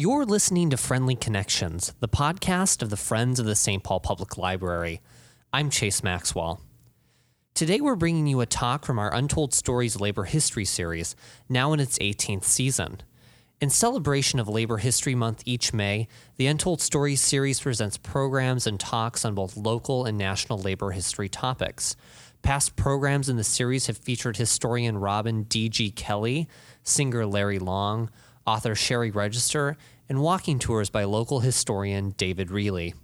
You're listening to Friendly Connections, the podcast of the Friends of the St. Paul Public Library. I'm Chase Maxwell. Today we're bringing you a talk from our Untold Stories Labor History series, now in its 18th season. In celebration of Labor History Month each May, the Untold Stories series presents programs and talks on both local and national labor history topics. Past programs in the series have featured historian Robin D.G. Kelley, singer Larry Long, author Cheri Register, and walking tours by local historian David Reilly.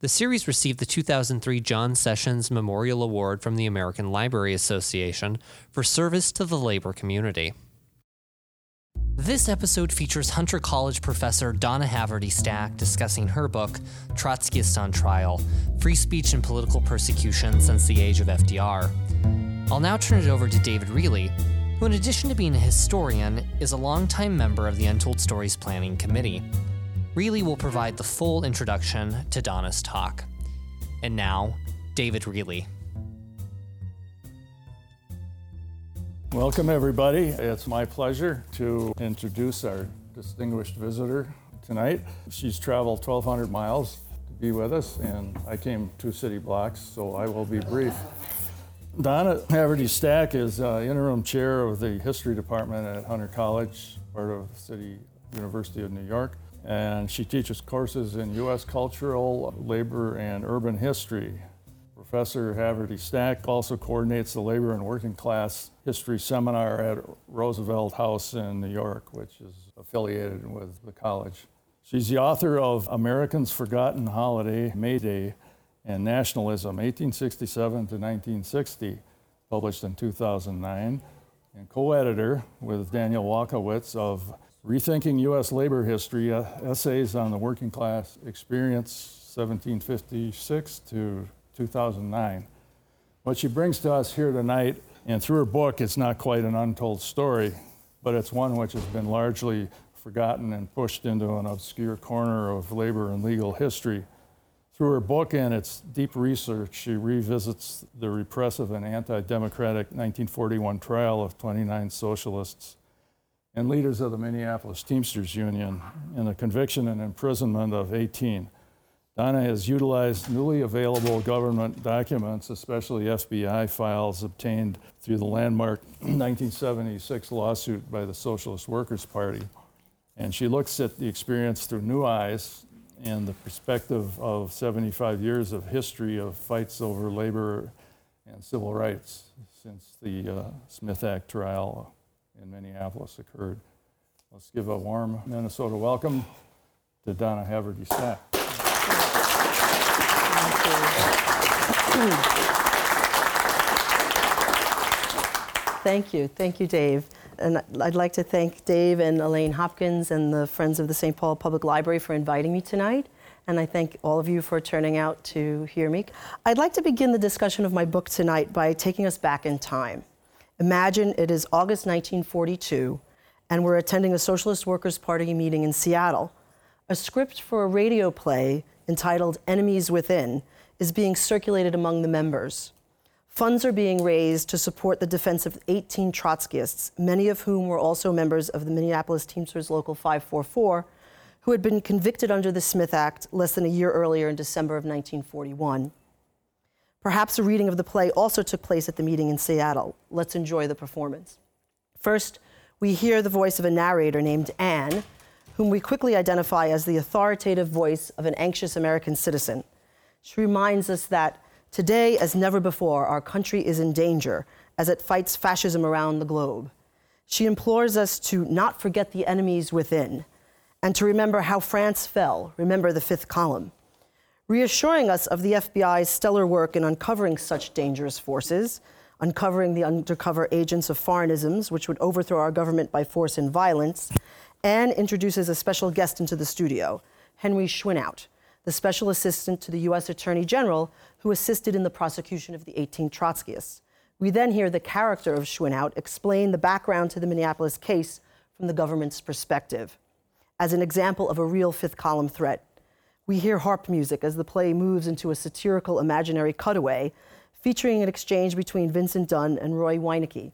The series received the 2003 John Sessions Memorial Award from the American Library Association for service to the labor community. This episode features Hunter College professor Donna Haverty Stacke discussing her book, Trotskyist on Trial Free Speech and Political Persecution Since the Age of FDR. I'll now turn it over to David Reilly, who, in addition to being a historian, is a longtime member of the Untold Stories Planning Committee. Reilly will provide the full introduction to Donna's talk. And now, David Reilly. Welcome, everybody. It's my pleasure to introduce our distinguished visitor tonight. She's traveled 1,200 miles to be with us, and I came two city blocks, so I will be brief. Donna Haverty Stacke is uh, interim chair of the history department at Hunter College, part of City University of New York. And she teaches courses in U.S. cultural, labor, and urban history. Professor Haverty Stacke also coordinates the labor and working class history seminar at Roosevelt House in New York, which is affiliated with the college. She's the author of America's Forgotten Holiday, May Day, and Nationalism, 1867 to 1960, published in 2009, and co editor with Daniel Walkowitz of Rethinking U.S. Labor History uh, Essays on the Working Class Experience, 1756 to 2009. What she brings to us here tonight, and through her book, it's not quite an untold story, but it's one which has been largely forgotten and pushed into an obscure corner of labor and legal history. Through her book and its deep research, she revisits the repressive and anti democratic 1941 trial of 29 socialists and leaders of the Minneapolis Teamsters Union and the conviction and imprisonment of 18. Donna has utilized newly available government documents, especially FBI files obtained through the landmark 1976 lawsuit by the Socialist Workers' Party. And she looks at the experience through new eyes and the perspective of 75 years of history of fights over labor and civil rights since the uh, Smith Act trial in Minneapolis occurred. Let's give a warm Minnesota welcome to Donna Haverty Stacke. Thank you. Thank you, Dave. And I'd like to thank Dave and Elaine Hopkins and the Friends of the St. Paul Public Library for inviting me tonight. And I thank all of you for turning out to hear me. I'd like to begin the discussion of my book tonight by taking us back in time. Imagine it is August 1942, and we're attending a Socialist Workers' Party meeting in Seattle. A script for a radio play entitled Enemies Within is being circulated among the members. Funds are being raised to support the defense of 18 Trotskyists, many of whom were also members of the Minneapolis Teamsters Local 544, who had been convicted under the Smith Act less than a year earlier in December of 1941. Perhaps a reading of the play also took place at the meeting in Seattle. Let's enjoy the performance. First, we hear the voice of a narrator named Anne, whom we quickly identify as the authoritative voice of an anxious American citizen. She reminds us that Today, as never before, our country is in danger as it fights fascism around the globe. She implores us to not forget the enemies within and to remember how France fell, remember the fifth column. Reassuring us of the FBI's stellar work in uncovering such dangerous forces, uncovering the undercover agents of foreignisms which would overthrow our government by force and violence, Anne introduces a special guest into the studio, Henry Schweinhaut, the special assistant to the U.S. Attorney General who assisted in the prosecution of the 18 Trotskyists. We then hear the character of Schweinhaut explain the background to the Minneapolis case from the government's perspective. As an example of a real fifth column threat, we hear harp music as the play moves into a satirical imaginary cutaway featuring an exchange between Vincent Dunne and Roy Weinecke.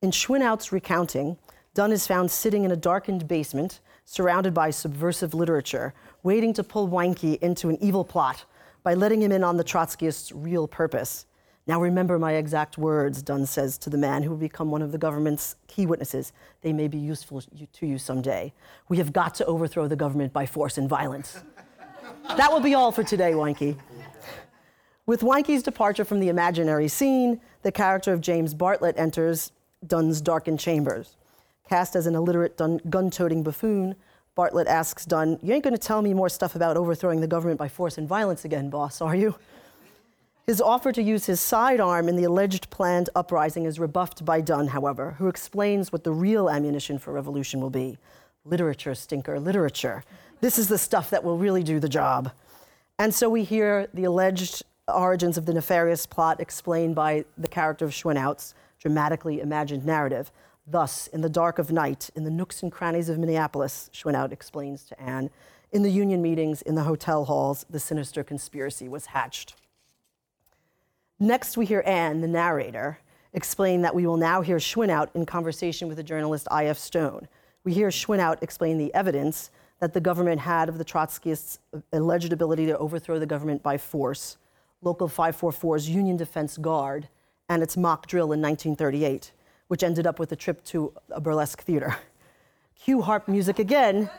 In Schweinhaut's recounting, Dunne is found sitting in a darkened basement surrounded by subversive literature, waiting to pull Weinke into an evil plot by letting him in on the Trotskyists' real purpose. Now remember my exact words, Dunne says to the man who will become one of the government's key witnesses. They may be useful to you someday. We have got to overthrow the government by force and violence. that will be all for today, Weinke. With Weinke's departure from the imaginary scene, the character of James Bartlett enters Dunne's darkened chambers. Cast as an illiterate gun toting buffoon, Bartlett asks Dunne, You ain't going to tell me more stuff about overthrowing the government by force and violence again, boss, are you? His offer to use his sidearm in the alleged planned uprising is rebuffed by Dunne, however, who explains what the real ammunition for revolution will be literature, stinker, literature. This is the stuff that will really do the job. And so we hear the alleged origins of the nefarious plot explained by the character of Schweinhaut's dramatically imagined narrative. Thus, in the dark of night, in the nooks and crannies of Minneapolis, Schweinhaut explains to Anne, in the union meetings, in the hotel halls, the sinister conspiracy was hatched. Next, we hear Anne, the narrator, explain that we will now hear Schweinhaut in conversation with the journalist I.F. Stone. We hear Schweinhaut explain the evidence that the government had of the Trotskyists' alleged ability to overthrow the government by force, Local 544's Union Defense Guard, and its mock drill in 1938, which ended up with a trip to a burlesque theater. Cue harp music again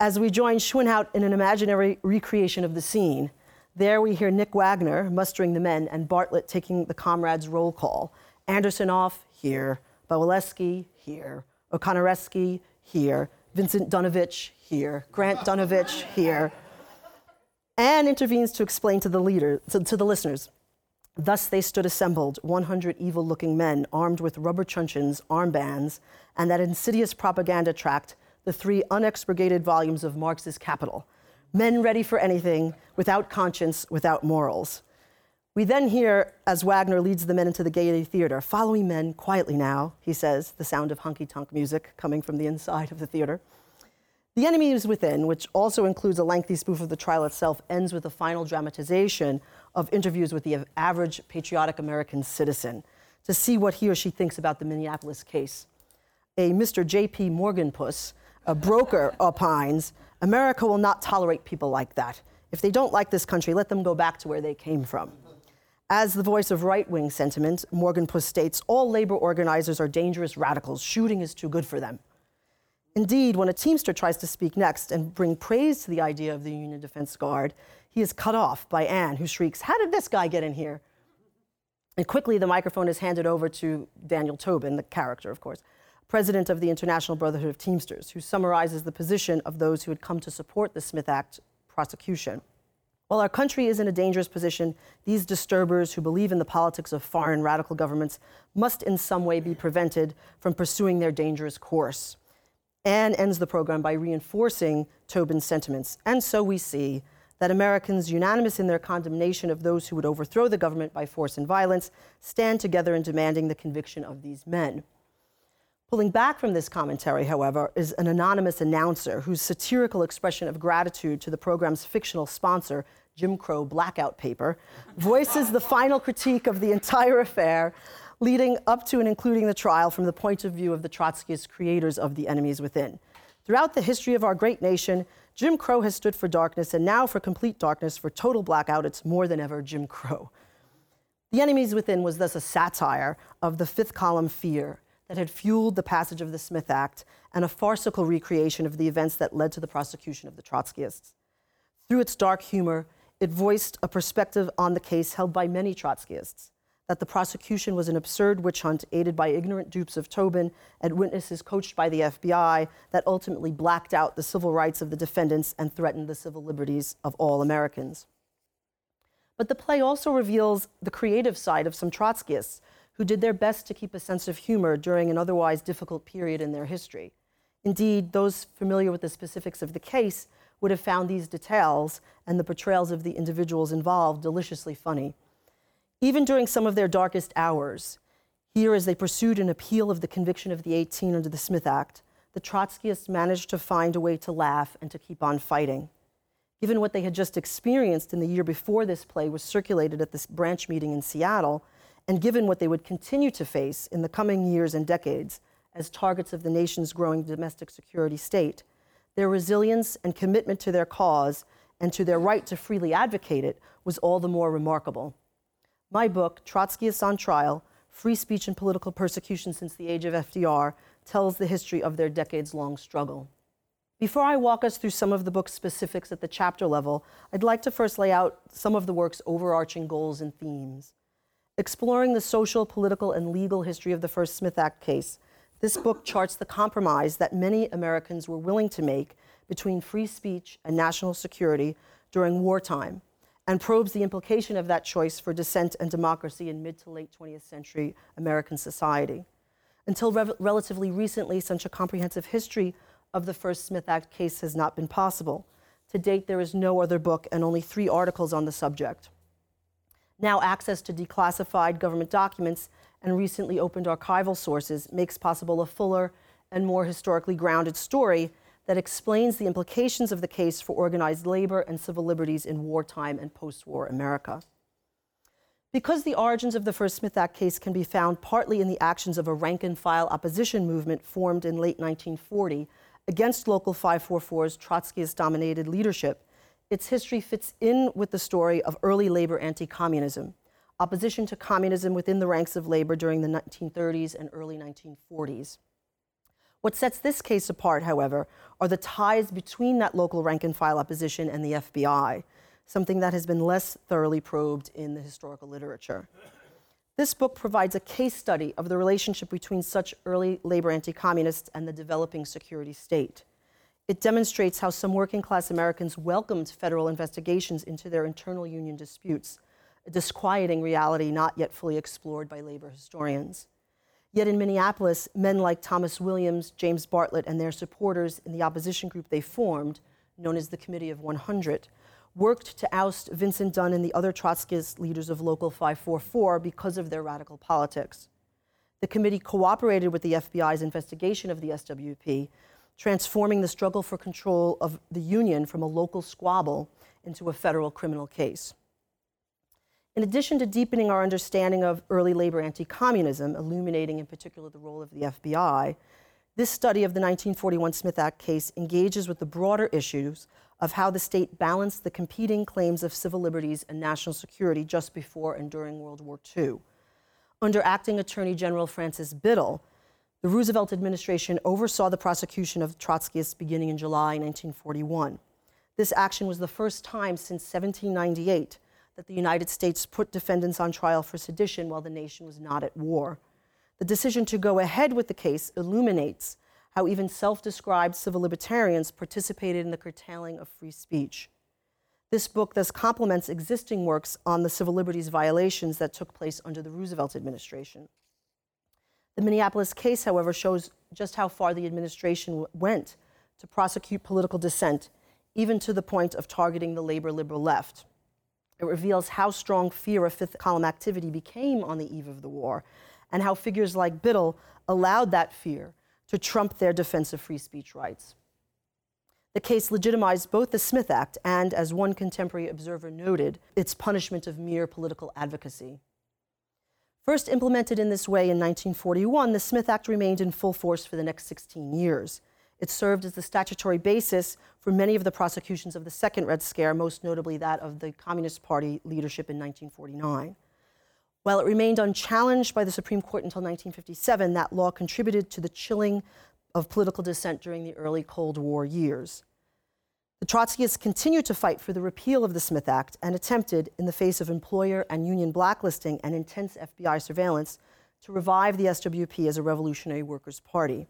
as we join Schweinhaut in an imaginary recreation of the scene. There we hear Nick Wagner mustering the men and Bartlett taking the comrades' roll call. Anderson off, here. Boleski, here. O'Connoreski, here. Vincent Dunovich, here. Grant Dunovich, here. Anne intervenes to explain to the leader, to, to the listeners. Thus they stood assembled, 100 evil looking men armed with rubber truncheons, armbands, and that insidious propaganda tract, the three unexpurgated volumes of Marx's Capital. Men ready for anything, without conscience, without morals. We then hear, as Wagner leads the men into the Gaiety Theater, following men quietly now, he says, the sound of hunky tonk music coming from the inside of the theater. The Enemy is Within, which also includes a lengthy spoof of the trial itself, ends with a final dramatization of interviews with the average patriotic American citizen to see what he or she thinks about the Minneapolis case. A Mr. J.P. Morganpuss, a broker, opines America will not tolerate people like that. If they don't like this country, let them go back to where they came from. As the voice of right wing sentiment, Morganpuss states all labor organizers are dangerous radicals. Shooting is too good for them. Indeed, when a Teamster tries to speak next and bring praise to the idea of the Union Defense Guard, he is cut off by Anne, who shrieks, How did this guy get in here? And quickly, the microphone is handed over to Daniel Tobin, the character, of course, president of the International Brotherhood of Teamsters, who summarizes the position of those who had come to support the Smith Act prosecution. While our country is in a dangerous position, these disturbers who believe in the politics of foreign radical governments must in some way be prevented from pursuing their dangerous course. Anne ends the program by reinforcing Tobin's sentiments. And so we see that Americans, unanimous in their condemnation of those who would overthrow the government by force and violence, stand together in demanding the conviction of these men. Pulling back from this commentary, however, is an anonymous announcer whose satirical expression of gratitude to the program's fictional sponsor, Jim Crow Blackout Paper, voices the final critique of the entire affair, leading up to and including the trial from the point of view of the Trotskyist creators of the enemies within. Throughout the history of our great nation, Jim Crow has stood for darkness, and now for complete darkness, for total blackout, it's more than ever Jim Crow. The Enemies Within was thus a satire of the fifth column fear that had fueled the passage of the Smith Act and a farcical recreation of the events that led to the prosecution of the Trotskyists. Through its dark humor, it voiced a perspective on the case held by many Trotskyists that the prosecution was an absurd witch hunt aided by ignorant dupes of Tobin and witnesses coached by the FBI that ultimately blacked out the civil rights of the defendants and threatened the civil liberties of all Americans. But the play also reveals the creative side of some Trotskyists who did their best to keep a sense of humor during an otherwise difficult period in their history. Indeed, those familiar with the specifics of the case would have found these details and the portrayals of the individuals involved deliciously funny. Even during some of their darkest hours, here as they pursued an appeal of the conviction of the 18 under the Smith Act, the Trotskyists managed to find a way to laugh and to keep on fighting. Given what they had just experienced in the year before this play was circulated at this branch meeting in Seattle, and given what they would continue to face in the coming years and decades as targets of the nation's growing domestic security state, Their resilience and commitment to their cause and to their right to freely advocate it was all the more remarkable. My book, Trotskyists on Trial Free Speech and Political Persecution Since the Age of FDR, tells the history of their decades long struggle. Before I walk us through some of the book's specifics at the chapter level, I'd like to first lay out some of the work's overarching goals and themes. Exploring the social, political, and legal history of the first Smith Act case, this book charts the compromise that many Americans were willing to make between free speech and national security during wartime and probes the implication of that choice for dissent and democracy in mid to late 20th century American society. Until re- relatively recently, such a comprehensive history of the first Smith Act case has not been possible. To date, there is no other book and only three articles on the subject. Now, access to declassified government documents and recently opened archival sources makes possible a fuller and more historically grounded story that explains the implications of the case for organized labor and civil liberties in wartime and post war America. Because the origins of the first Smith Act case can be found partly in the actions of a rank and file opposition movement formed in late 1940 against Local 544's Trotskyist dominated leadership, its history fits in with the story of early labor anti communism, opposition to communism within the ranks of labor during the 1930s and early 1940s. What sets this case apart, however, are the ties between that local rank and file opposition and the FBI, something that has been less thoroughly probed in the historical literature. This book provides a case study of the relationship between such early labor anti communists and the developing security state. It demonstrates how some working class Americans welcomed federal investigations into their internal union disputes, a disquieting reality not yet fully explored by labor historians. Yet in Minneapolis, men like Thomas Williams, James Bartlett, and their supporters in the opposition group they formed, known as the Committee of 100, worked to oust Vincent Dunne and the other Trotskyist leaders of Local 544 because of their radical politics. The committee cooperated with the FBI's investigation of the SWP, transforming the struggle for control of the Union from a local squabble into a federal criminal case. In addition to deepening our understanding of early labor anti communism, illuminating in particular the role of the FBI, this study of the 1941 Smith Act case engages with the broader issues of how the state balanced the competing claims of civil liberties and national security just before and during World War II. Under acting Attorney General Francis Biddle, the Roosevelt administration oversaw the prosecution of Trotskyists beginning in July 1941. This action was the first time since 1798 that the United States put defendants on trial for sedition while the nation was not at war. The decision to go ahead with the case illuminates how even self described civil libertarians participated in the curtailing of free speech. This book thus complements existing works on the civil liberties violations that took place under the Roosevelt administration. The Minneapolis case, however, shows just how far the administration went to prosecute political dissent, even to the point of targeting the labor liberal left. It reveals how strong fear of fifth column activity became on the eve of the war, and how figures like Biddle allowed that fear to trump their defense of free speech rights. The case legitimized both the Smith Act and, as one contemporary observer noted, its punishment of mere political advocacy. First implemented in this way in 1941, the Smith Act remained in full force for the next 16 years. It served as the statutory basis for many of the prosecutions of the Second Red Scare, most notably that of the Communist Party leadership in 1949. While it remained unchallenged by the Supreme Court until 1957, that law contributed to the chilling of political dissent during the early Cold War years. The Trotskyists continued to fight for the repeal of the Smith Act and attempted, in the face of employer and union blacklisting and intense FBI surveillance, to revive the SWP as a revolutionary workers' party.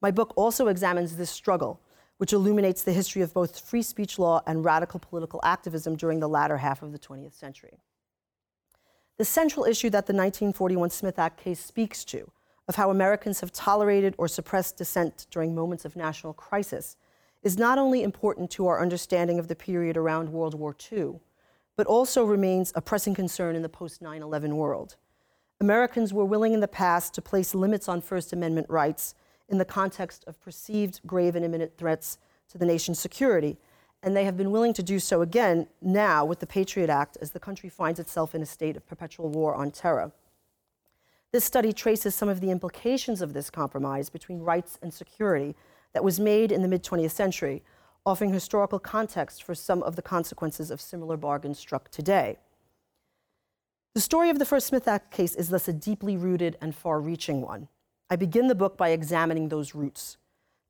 My book also examines this struggle, which illuminates the history of both free speech law and radical political activism during the latter half of the 20th century. The central issue that the 1941 Smith Act case speaks to, of how Americans have tolerated or suppressed dissent during moments of national crisis, is not only important to our understanding of the period around World War II, but also remains a pressing concern in the post 9 11 world. Americans were willing in the past to place limits on First Amendment rights in the context of perceived grave and imminent threats to the nation's security, and they have been willing to do so again now with the Patriot Act as the country finds itself in a state of perpetual war on terror. This study traces some of the implications of this compromise between rights and security that was made in the mid 20th century, offering historical context for some of the consequences of similar bargains struck today. The story of the first Smith Act case is thus a deeply rooted and far reaching one. I begin the book by examining those roots.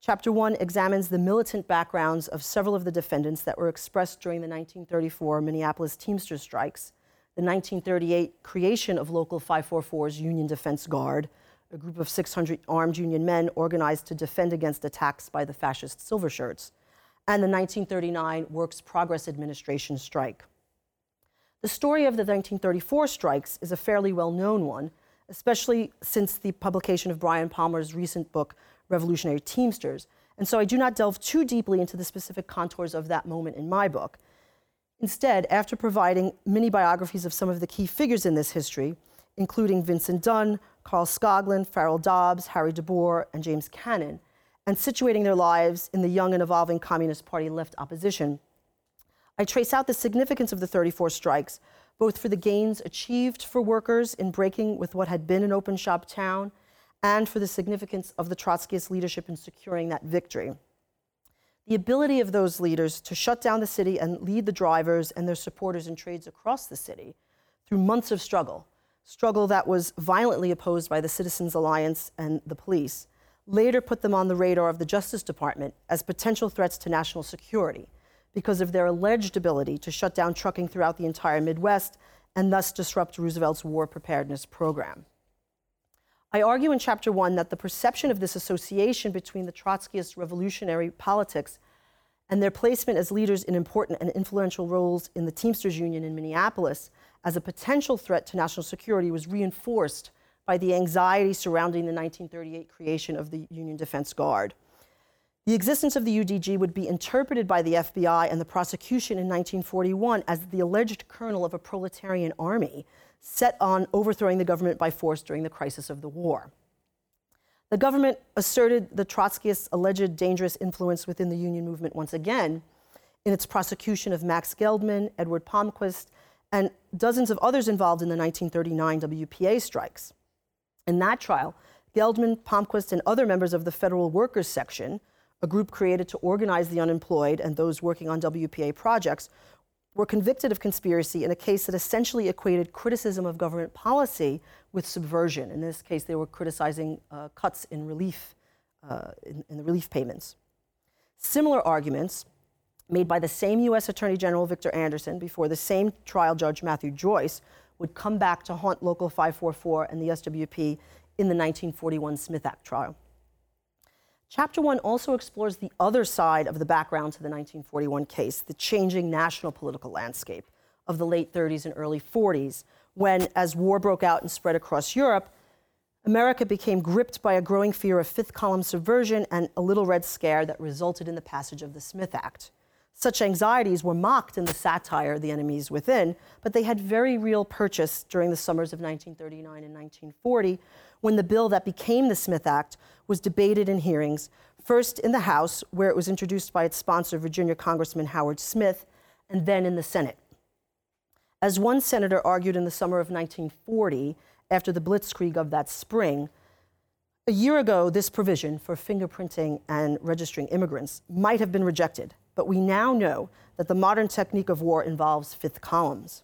Chapter 1 examines the militant backgrounds of several of the defendants that were expressed during the 1934 Minneapolis Teamsters strikes, the 1938 creation of Local 544's Union Defense Guard, a group of 600 armed Union men organized to defend against attacks by the fascist Silver Shirts, and the 1939 Works Progress Administration strike. The story of the 1934 strikes is a fairly well known one, especially since the publication of Bryan Palmer's recent book, Revolutionary Teamsters. And so I do not delve too deeply into the specific contours of that moment in my book. Instead, after providing mini biographies of some of the key figures in this history, including Vincent Dunne, Carl Skoglund, Farrell Dobbs, Harry DeBoer, and James Cannon, and situating their lives in the young and evolving Communist Party left opposition, I trace out the significance of the 34 strikes, both for the gains achieved for workers in breaking with what had been an open shop town and for the significance of the Trotskyist leadership in securing that victory. The ability of those leaders to shut down the city and lead the drivers and their supporters in trades across the city through months of struggle, struggle that was violently opposed by the Citizens Alliance and the police, later put them on the radar of the Justice Department as potential threats to national security because of their alleged ability to shut down trucking throughout the entire Midwest and thus disrupt Roosevelt's war preparedness program. I argue in Chapter 1 that the perception of this association between the Trotskyist revolutionary politics and their placement as leaders in important and influential roles in the Teamsters Union in Minneapolis as a potential threat to national security was reinforced by the anxiety surrounding the 1938 creation of the Union Defense Guard. The existence of the UDG would be interpreted by the FBI and the prosecution in 1941 as the alleged kernel of a proletarian army set on overthrowing the government by force during the crisis of the war. The government asserted the Trotskyists' alleged dangerous influence within the Union movement once again in its prosecution of Max Geldman, Edward Palmquist, and dozens of others involved in the 1939 WPA strikes. In that trial, Geldman, Palmquist, and other members of the Federal Workers Section, a group created to organize the unemployed and those working on WPA projects, were convicted of conspiracy in a case that essentially equated criticism of government policy with subversion. In this case, they were criticizing uh, cuts in relief, uh, in, in the relief payments. Similar arguments made by the same U.S. Attorney General Victor Anderson before the same trial judge Matthew Joyce would come back to haunt Local 544 and the SWP in the 1941 Smith Act trial. Chapter 1 also explores the other side of the background to the 1941 case, the changing national political landscape of the late 30s and early 40s, when, as war broke out and spread across Europe, America became gripped by a growing fear of fifth column subversion and a little red scare that resulted in the passage of the Smith Act. Such anxieties were mocked in the satire The Enemies Within, but they had very real purchase during the summers of 1939 and 1940 when the bill that became the Smith Act was debated in hearings, first in the House, where it was introduced by its sponsor, Virginia Congressman Howard Smith, and then in the Senate. As one senator argued in the summer of 1940, after the blitzkrieg of that spring, a year ago, this provision for fingerprinting and registering immigrants might have been rejected, but we now know that the modern technique of war involves fifth columns.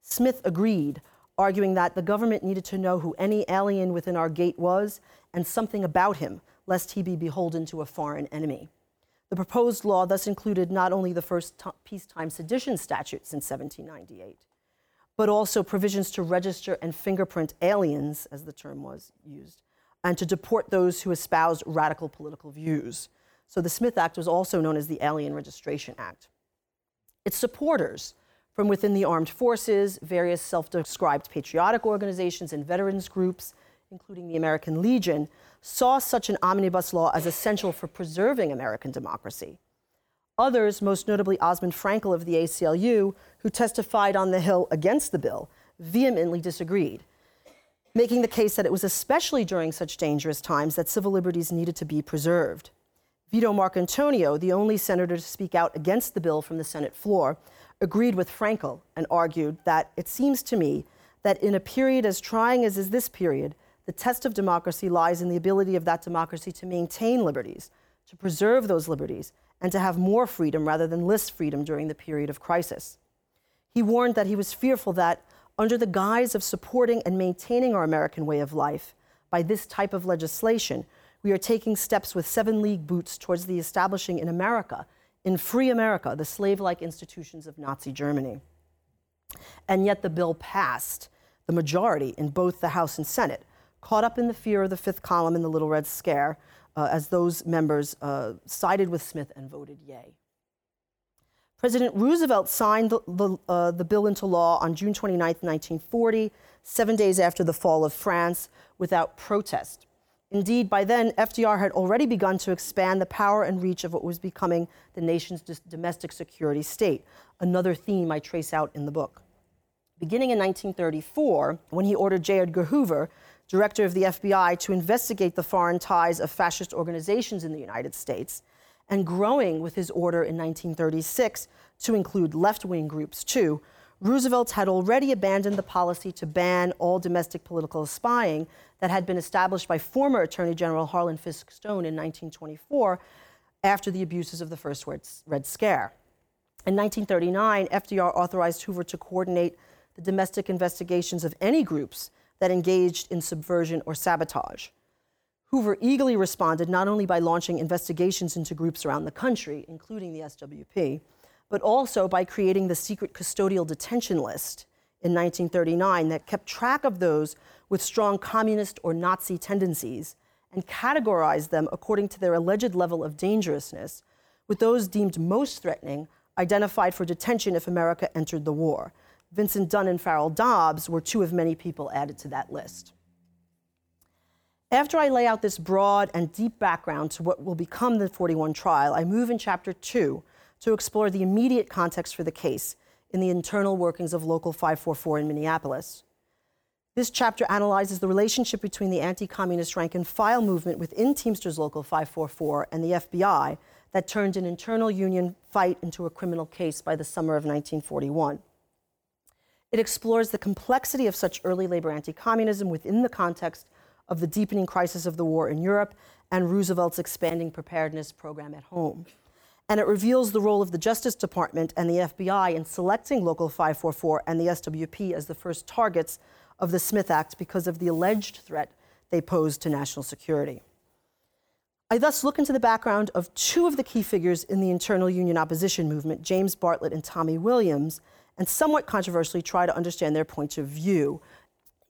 Smith agreed, arguing that the government needed to know who any alien within our gate was and something about him, lest he be beholden to a foreign enemy. The proposed law thus included not only the first t- peacetime sedition statute since 1798, but also provisions to register and fingerprint aliens, as the term was used, and to deport those who espoused radical political views. So the Smith Act was also known as the Alien Registration Act. Its supporters, from within the armed forces, various self described patriotic organizations, and veterans groups, including the American Legion, saw such an omnibus law as essential for preserving American democracy. Others, most notably Osmond Fraenkel of the ACLU, who testified on the Hill against the bill, vehemently disagreed, making the case that it was especially during such dangerous times that civil liberties needed to be preserved. Vito Marcantonio, the only senator to speak out against the bill from the Senate floor, agreed with Fraenkel and argued that it seems to me that in a period as trying as is this period, the test of democracy lies in the ability of that democracy to maintain liberties, to preserve those liberties and to have more freedom rather than less freedom during the period of crisis. He warned that he was fearful that, under the guise of supporting and maintaining our American way of life, by this type of legislation, we are taking steps with seven league boots towards the establishing in America, in free America, the slave like institutions of Nazi Germany. And yet the bill passed, the majority in both the House and Senate, caught up in the fear of the fifth column in the Little Red Scare, uh, as those members uh, sided with Smith and voted yay. President Roosevelt signed the, the, uh, the, bill into law on June 29, 1940, seven days after the fall of France, without protest. Indeed, by then, FDR had already begun to expand the power and reach of what was becoming the nation's domestic security state, another theme I trace out in the book. Beginning in 1934, when he ordered J. Edgar Hoover, director of the FBI, to investigate the foreign ties of fascist organizations in the United States, and growing with his order in 1936 to include left wing groups too, Roosevelt had already abandoned the policy to ban all domestic political spying that had been established by former Attorney General Harlan Fiske Stone in 1924 after the abuses of the first Red Scare. In 1939, FDR authorized Hoover to coordinate the domestic investigations of any groups that engaged in subversion or sabotage. Hoover eagerly responded not only by launching investigations into groups around the country, including the SWP, but also by creating the secret custodial detention list in 1939 that kept track of those with strong communist or Nazi tendencies and categorized them according to their alleged level of dangerousness, with those deemed most threatening identified for detention if America entered the war. Vincent Dunne and Farrell Dobbs were two of many people added to that list. After I lay out this broad and deep background to what will become the 41 trial, I move in chapter 2 to explore the immediate context for the case in the internal workings of Local 544 in Minneapolis. This chapter analyzes the relationship between the anti communist rank and file movement within Teamsters Local 544 and the FBI that turned an internal union fight into a criminal case by the summer of 1941. It explores the complexity of such early labor anti communism within the context of the deepening crisis of the war in Europe and Roosevelt's expanding preparedness program at home and it reveals the role of the Justice Department and the FBI in selecting Local 544 and the SWP as the first targets of the Smith Act because of the alleged threat they posed to national security. I thus look into the background of two of the key figures in the internal union opposition movement, James Bartlett and Tommy Williams, and somewhat controversially try to understand their points of view.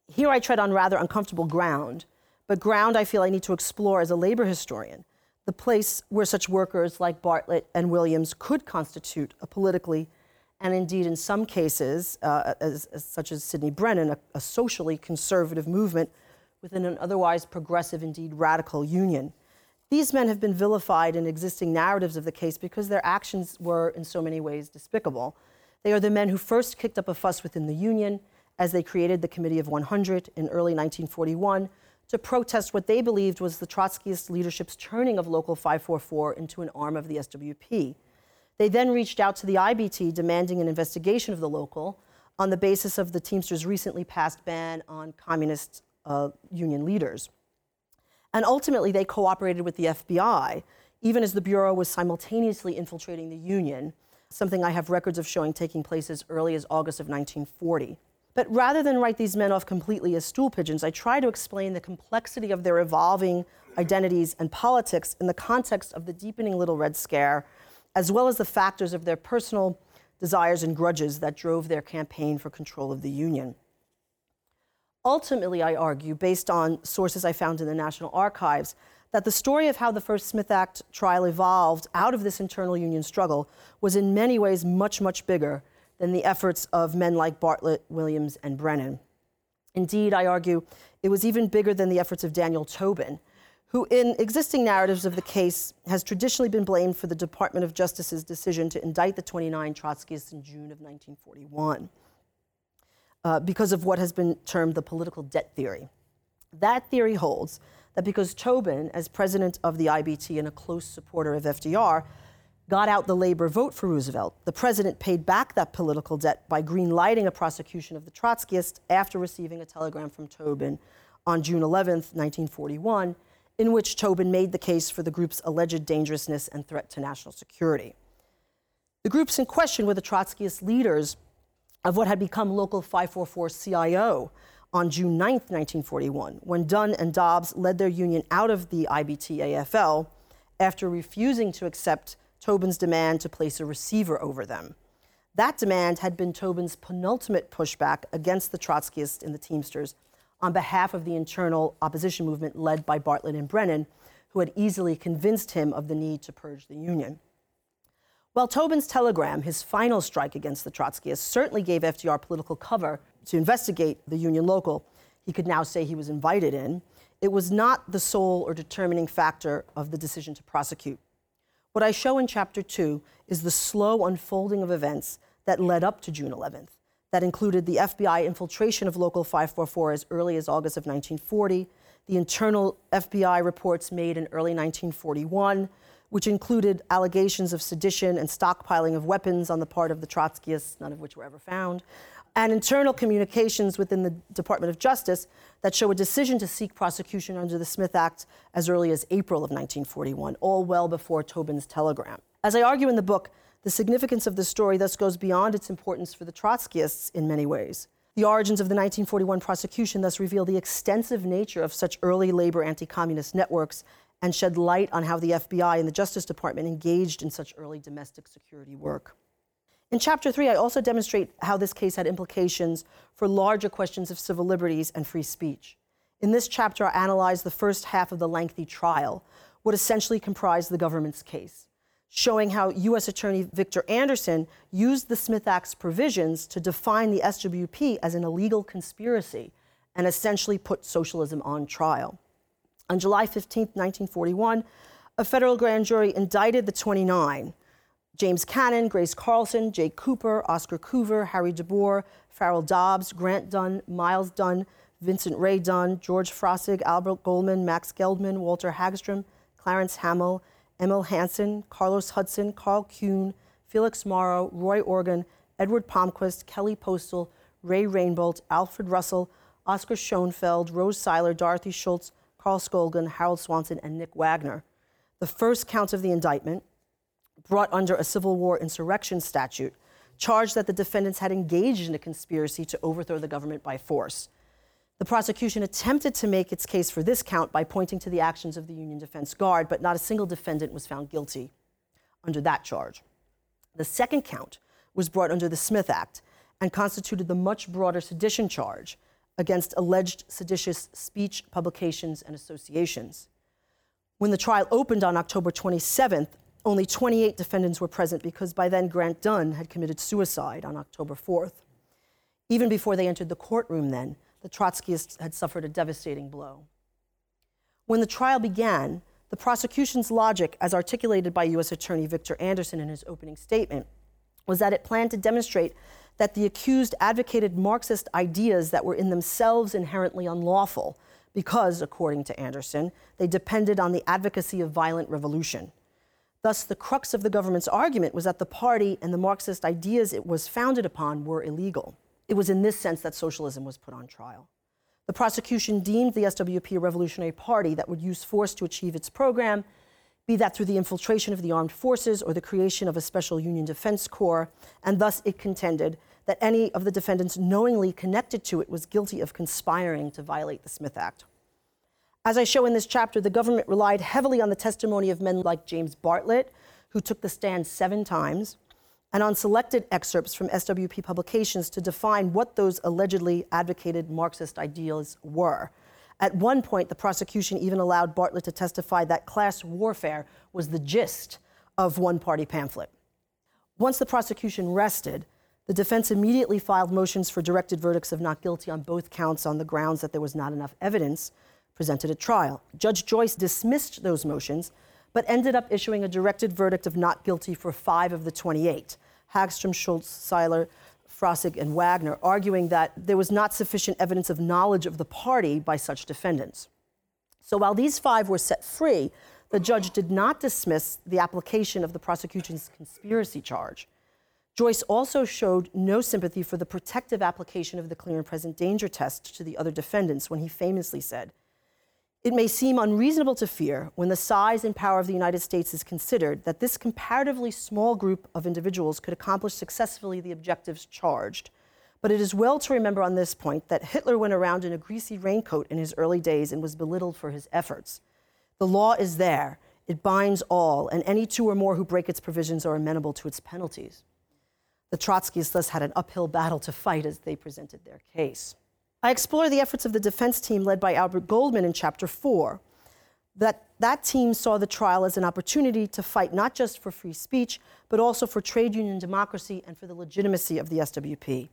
Here I tread on rather uncomfortable ground, but ground I feel I need to explore as a labor historian the place where such workers like Bartlett and Williams could constitute a politically, and indeed in some cases, uh, as, as, such as Sidney Brennan, a, a socially conservative movement within an otherwise progressive, indeed radical union. These men have been vilified in existing narratives of the case because their actions were, in so many ways, despicable. They are the men who first kicked up a fuss within the Union as they created the Committee of 100 in early 1941 to protest what they believed was the Trotskyist leadership's turning of Local 544 into an arm of the SWP. They then reached out to the IBT demanding an investigation of the local on the basis of the Teamsters' recently passed ban on communist uh, union leaders. And ultimately, they cooperated with the FBI, even as the Bureau was simultaneously infiltrating the Union, something I have records of showing taking place as early as August of 1940. But rather than write these men off completely as stool pigeons, I try to explain the complexity of their evolving identities and politics in the context of the deepening Little Red Scare, as well as the factors of their personal desires and grudges that drove their campaign for control of the Union. Ultimately, I argue, based on sources I found in the National Archives, that the story of how the first Smith Act trial evolved out of this internal Union struggle was in many ways much, much bigger than the efforts of men like Bartlett, Williams, and Brennan. Indeed, I argue it was even bigger than the efforts of Daniel Tobin, who, in existing narratives of the case, has traditionally been blamed for the Department of Justice's decision to indict the 29 Trotskyists in June of 1941 uh, because of what has been termed the political debt theory. That theory holds that because Tobin, as president of the IBT and a close supporter of FDR, got out the labor vote for Roosevelt. The president paid back that political debt by greenlighting a prosecution of the Trotskyists after receiving a telegram from Tobin on June 11, 1941, in which Tobin made the case for the group's alleged dangerousness and threat to national security. The groups in question were the Trotskyist leaders of what had become Local 544 CIO on June 9, 1941, when Dunne and Dobbs led their union out of the IBT AFL after refusing to accept Tobin's demand to place a receiver over them. That demand had been Tobin's penultimate pushback against the Trotskyists and the Teamsters on behalf of the internal opposition movement led by Bartlett and Brennan, who had easily convinced him of the need to purge the Union. While Tobin's telegram, his final strike against the Trotskyists, certainly gave FDR political cover to investigate the Union local, he could now say he was invited in. It was not the sole or determining factor of the decision to prosecute. What I show in chapter two is the slow unfolding of events that led up to June 11th that included the FBI infiltration of Local 544 as early as August of 1940, the internal FBI reports made in early 1941, which included allegations of sedition and stockpiling of weapons on the part of the Trotskyists, none of which were ever found, and internal communications within the Department of Justice that show a decision to seek prosecution under the Smith Act as early as April of 1941, all well before Tobin's telegram. As I argue in the book, the significance of the story thus goes beyond its importance for the Trotskyists in many ways. The origins of the 1941 prosecution thus reveal the extensive nature of such early labor anti communist networks and shed light on how the FBI and the Justice Department engaged in such early domestic security work. In Chapter 3, I also demonstrate how this case had implications for larger questions of civil liberties and free speech. In this chapter, I analyze the first half of the lengthy trial, what essentially comprised the government's case showing how U.S. Attorney Victor Anderson used the Smith Act's provisions to define the SWP as an illegal conspiracy and essentially put socialism on trial. On July 15, 1941, a federal grand jury indicted the 29 James Cannon, Grace Carlson, Jay Cooper, Oscar Coover, Harry DeBoer, Farrell Dobbs, Grant Dunne, Miles Dunne, Vincent Ray Dunne, George Frossig, Albert Goldman, Max Geldman, Walter Hagstrom, Clarence Hamill, Emil Hansen, Carlos Hudson, Carl Kuhn, Felix Morrow, Roy Organ, Edward Palmquist, Kelly Postal, Ray Rainbolt, Alfred Russell, Oscar Schoenfeld, Rose Seiler, Dorothy Schultz, Carl Skoglund, Harold Swanson, and Nick Wagner. The first count of the indictment, brought under a Civil War insurrection statute, charged that the defendants had engaged in a conspiracy to overthrow the government by force. The prosecution attempted to make its case for this count by pointing to the actions of the Union Defense Guard, but not a single defendant was found guilty under that charge. The second count was brought under the Smith Act and constituted the much broader sedition charge against alleged seditious speech, publications, and associations. When the trial opened on October 27th, only 28 defendants were present because by then Grant Dunne had committed suicide on October 4th. Even before they entered the courtroom, then, the Trotskyists had suffered a devastating blow. When the trial began, the prosecution's logic, as articulated by U.S. Attorney Victor Anderson in his opening statement, was that it planned to demonstrate that the accused advocated Marxist ideas that were in themselves inherently unlawful because, according to Anderson, they depended on the advocacy of violent revolution. Thus, the crux of the government's argument was that the party and the Marxist ideas it was founded upon were illegal. It was in this sense that socialism was put on trial. The prosecution deemed the SWP a revolutionary party that would use force to achieve its program, be that through the infiltration of the armed forces or the creation of a special Union Defense Corps, and thus it contended that any of the defendants knowingly connected to it was guilty of conspiring to violate the Smith Act. As I show in this chapter, the government relied heavily on the testimony of men like James Bartlett, who took the stand seven times, and on selected excerpts from SWP publications to define what those allegedly advocated Marxist ideals were. At one point, the prosecution even allowed Bartlett to testify that class warfare was the gist of one party pamphlet. Once the prosecution rested, the defense immediately filed motions for directed verdicts of not guilty on both counts on the grounds that there was not enough evidence presented at trial. Judge Joyce dismissed those motions, but ended up issuing a directed verdict of not guilty for five of the 28. Hagstrom, Schultz, Seiler, Frossig, and Wagner, arguing that there was not sufficient evidence of knowledge of the party by such defendants. So while these five were set free, the judge did not dismiss the application of the prosecution's conspiracy charge. Joyce also showed no sympathy for the protective application of the clear and present danger test to the other defendants when he famously said, It may seem unreasonable to fear, when the size and power of the United States is considered, that this comparatively small group of individuals could accomplish successfully the objectives charged. But it is well to remember on this point that Hitler went around in a greasy raincoat in his early days and was belittled for his efforts. The law is there, it binds all, and any two or more who break its provisions are amenable to its penalties. The Trotskyists thus had an uphill battle to fight as they presented their case. I explore the efforts of the defense team led by Albert Goldman in chapter 4. That, that team saw the trial as an opportunity to fight not just for free speech, but also for trade union democracy and for the legitimacy of the SWP.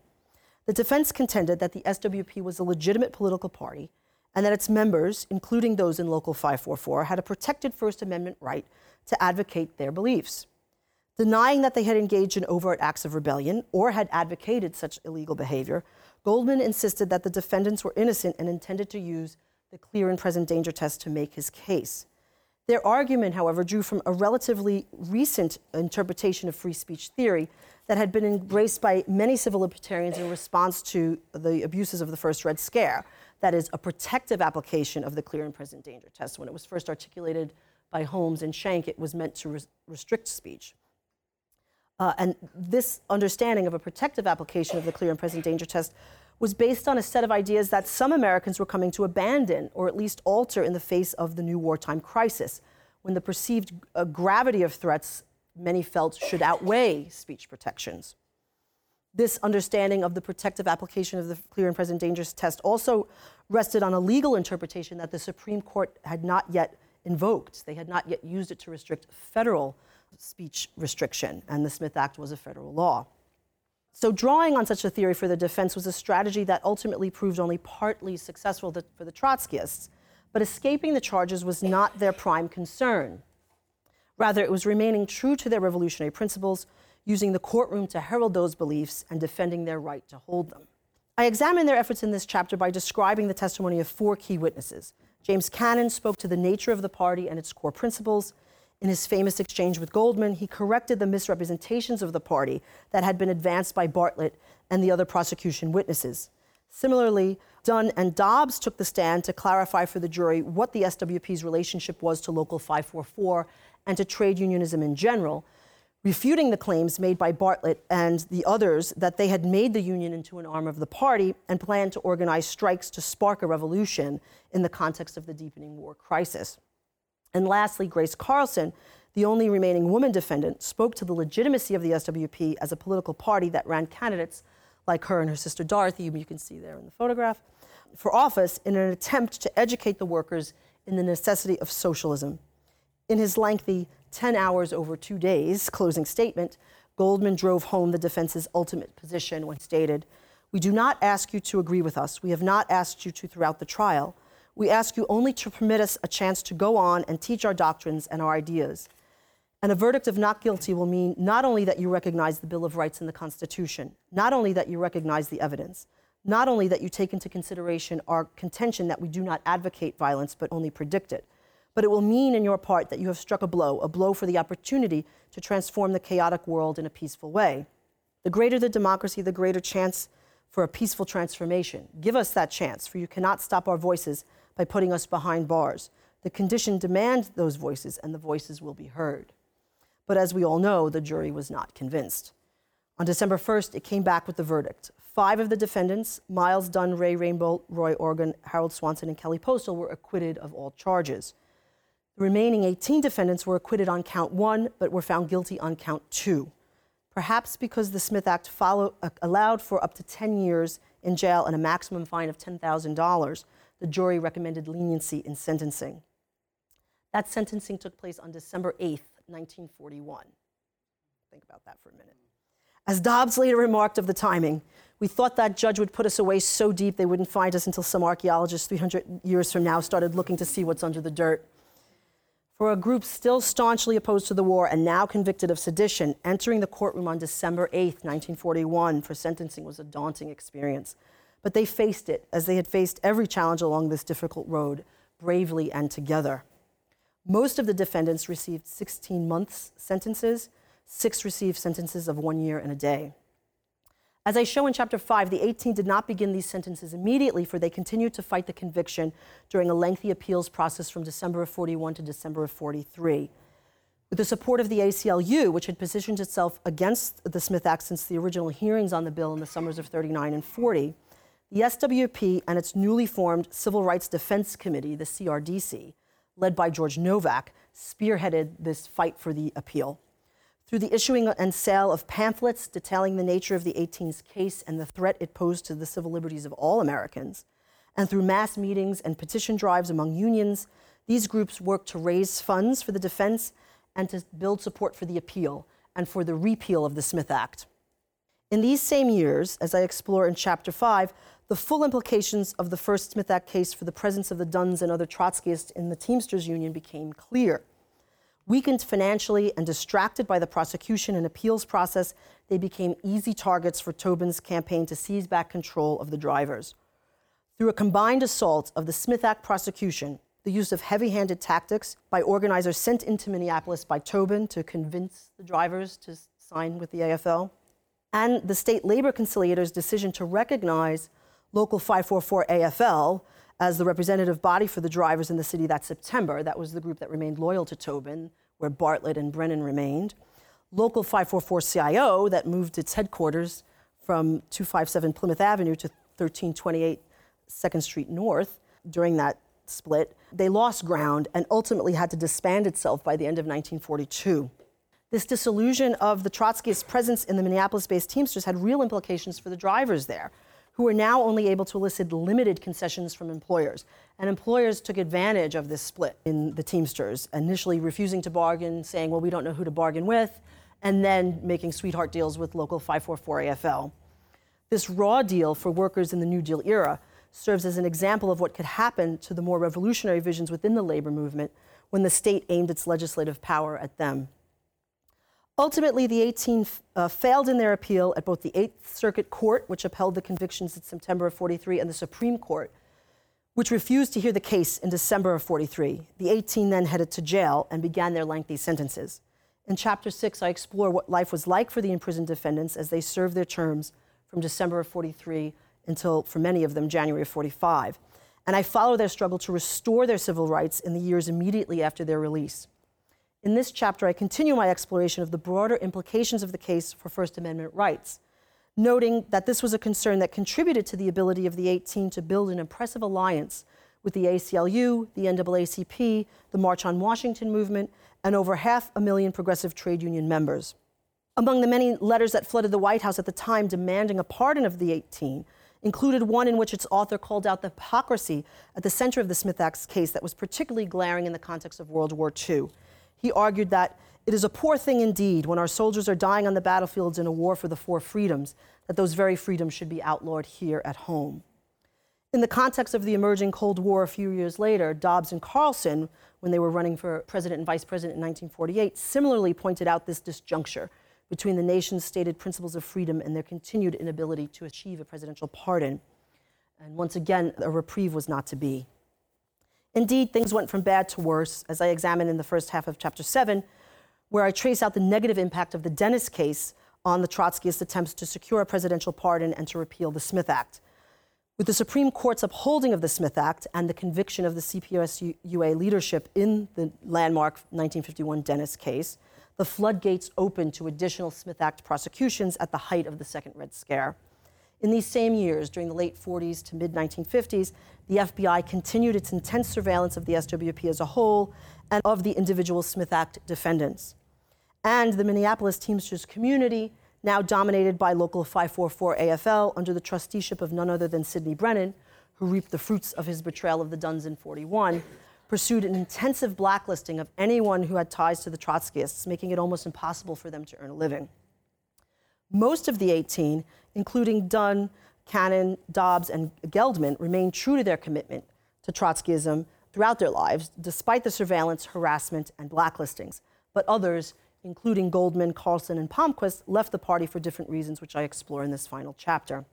The defense contended that the SWP was a legitimate political party and that its members, including those in Local 544, had a protected First Amendment right to advocate their beliefs. Denying that they had engaged in overt acts of rebellion or had advocated such illegal behavior, Goldman insisted that the defendants were innocent and intended to use the clear and present danger test to make his case. Their argument, however, drew from a relatively recent interpretation of free speech theory that had been embraced by many civil libertarians in response to the abuses of the first Red Scare. That is, a protective application of the clear and present danger test. When it was first articulated by Holmes and Schenck, it was meant to res- restrict speech. Uh, and this understanding of a protective application of the clear and present danger test was based on a set of ideas that some Americans were coming to abandon or at least alter in the face of the new wartime crisis, when the perceived uh, gravity of threats many felt should outweigh speech protections. This understanding of the protective application of the clear and present danger test also rested on a legal interpretation that the Supreme Court had not yet invoked. They had not yet used it to restrict federal speech restriction, and the Smith Act was a federal law. So, drawing on such a theory for the defense was a strategy that ultimately proved only partly successful for the Trotskyists, but escaping the charges was not their prime concern. Rather, it was remaining true to their revolutionary principles, using the courtroom to herald those beliefs and defending their right to hold them. I examine their efforts in this chapter by describing the testimony of four key witnesses. James Cannon spoke to the nature of the party and its core principles. In his famous exchange with Goldman, he corrected the misrepresentations of the party that had been advanced by Bartlett and the other prosecution witnesses. Similarly, Dunne and Dobbs took the stand to clarify for the jury what the SWP's relationship was to Local 544 and to trade unionism in general, refuting the claims made by Bartlett and the others that they had made the union into an arm of the party and planned to organize strikes to spark a revolution in the context of the deepening war crisis. And lastly, Grace Carlson, the only remaining woman defendant, spoke to the legitimacy of the SWP as a political party that ran candidates like her and her sister Dorothy, whom you can see there in the photograph, for office in an attempt to educate the workers in the necessity of socialism. In his lengthy 10 hours over two days closing statement, Goldman drove home the defense's ultimate position when he stated, We do not ask you to agree with us. We have not asked you to throughout the trial. We ask you only to permit us a chance to go on and teach our doctrines and our ideas. And a verdict of not guilty will mean not only that you recognize the Bill of Rights in the Constitution, not only that you recognize the evidence, not only that you take into consideration our contention that we do not advocate violence but only predict it, but it will mean in your part that you have struck a blow, a blow for the opportunity to transform the chaotic world in a peaceful way. The greater the democracy, the greater chance for a peaceful transformation. Give us that chance, for you cannot stop our voices by putting us behind bars. The condition demands those voices, and the voices will be heard. But as we all know, the jury was not convinced. On December 1st, it came back with the verdict. Five of the defendants, Miles Dunne, Ray Rainbolt, Roy Orgon, Harold Swanson, and Kelly Postal, were acquitted of all charges. The remaining 18 defendants were acquitted on count one, but were found guilty on count two. Perhaps because the Smith Act follow, uh, allowed for up to 10 years in jail and a maximum fine of $10,000, the jury recommended leniency in sentencing. That sentencing took place on December 8th, 1941. Think about that for a minute. As Dobbs later remarked of the timing, we thought that judge would put us away so deep they wouldn't find us until some archaeologists 300 years from now started looking to see what's under the dirt. For a group still staunchly opposed to the war and now convicted of sedition, entering the courtroom on December 8, 1941, for sentencing was a daunting experience. But they faced it, as they had faced every challenge along this difficult road, bravely and together. Most of the defendants received 16 months sentences, six received sentences of one year and a day. As I show in chapter 5, the 18 did not begin these sentences immediately, for they continued to fight the conviction during a lengthy appeals process from December of 41 to December of 43. With the support of the ACLU, which had positioned itself against the Smith Act since the original hearings on the bill in the summers of 39 and 40, the SWP and its newly formed Civil Rights Defense Committee, the CRDC, led by George Novack, spearheaded this fight for the appeal. Through the issuing and sale of pamphlets detailing the nature of the 18's case and the threat it posed to the civil liberties of all Americans, and through mass meetings and petition drives among unions, these groups worked to raise funds for the defense and to build support for the appeal and for the repeal of the Smith Act. In these same years, as I explore in Chapter 5, the full implications of the first Smith Act case for the presence of the Dunnes and other Trotskyists in the Teamsters Union became clear. Weakened financially and distracted by the prosecution and appeals process, they became easy targets for Tobin's campaign to seize back control of the drivers. Through a combined assault of the Smith Act prosecution the use of heavy handed tactics by organizers sent into Minneapolis by Tobin to convince the drivers to sign with the AFL, and the state labor conciliator's decision to recognize Local 544 AFL as the representative body for the drivers in the city that September. That was the group that remained loyal to Tobin, where Bartlett and Brennan remained. Local 544 CIO, that moved its headquarters from 257 Plymouth Avenue to 1328 2nd Street North during that split, they lost ground and ultimately had to disband itself by the end of 1942. This disillusion of the Trotskyist presence in the Minneapolis based Teamsters had real implications for the drivers there, who were now only able to elicit limited concessions from employers. And employers took advantage of this split in the Teamsters, initially refusing to bargain, saying, well, we don't know who to bargain with, and then making sweetheart deals with local 544 AFL. This raw deal for workers in the New Deal era serves as an example of what could happen to the more revolutionary visions within the labor movement when the state aimed its legislative power at them. Ultimately, the 18 uh, failed in their appeal at both the Eighth Circuit Court, which upheld the convictions in September of 43, and the Supreme Court, which refused to hear the case in December of 43. The 18 then headed to jail and began their lengthy sentences. In Chapter 6, I explore what life was like for the imprisoned defendants as they served their terms from December of 43 until, for many of them, January of 45. And I follow their struggle to restore their civil rights in the years immediately after their release. In this chapter, I continue my exploration of the broader implications of the case for First Amendment rights, noting that this was a concern that contributed to the ability of the 18 to build an impressive alliance with the ACLU, the NAACP, the March on Washington movement, and over half a million progressive trade union members. Among the many letters that flooded the White House at the time demanding a pardon of the 18 included one in which its author called out the hypocrisy at the center of the Smith Act case that was particularly glaring in the context of World War II. He argued that it is a poor thing indeed when our soldiers are dying on the battlefields in a war for the four freedoms, that those very freedoms should be outlawed here at home. In the context of the emerging Cold War a few years later, Dobbs and Carlson, when they were running for president and vice president in 1948, similarly pointed out this disjuncture between the nation's stated principles of freedom and their continued inability to achieve a presidential pardon. And once again, a reprieve was not to be. Indeed, things went from bad to worse, as I examine in the first half of chapter 7, where I trace out the negative impact of the Dennis case on the Trotskyist attempts to secure a presidential pardon and to repeal the Smith Act. With the Supreme Court's upholding of the Smith Act and the conviction of the CPUSA leadership in the landmark 1951 Dennis case, the floodgates opened to additional Smith Act prosecutions at the height of the Second Red Scare. In these same years, during the late 40s to mid 1950s, the FBI continued its intense surveillance of the SWP as a whole and of the individual Smith Act defendants. And the Minneapolis Teamsters community, now dominated by Local 544 AFL under the trusteeship of none other than Sidney Brennan, who reaped the fruits of his betrayal of the Dunnes in 41, pursued an intensive blacklisting of anyone who had ties to the Trotskyists, making it almost impossible for them to earn a living. Most of the 18, including Dunne, Cannon, Dobbs, and Geldman, remained true to their commitment to Trotskyism throughout their lives, despite the surveillance, harassment, and blacklistings. But others, including Goldman, Carlson, and Palmquist, left the party for different reasons, which I explore in this final chapter.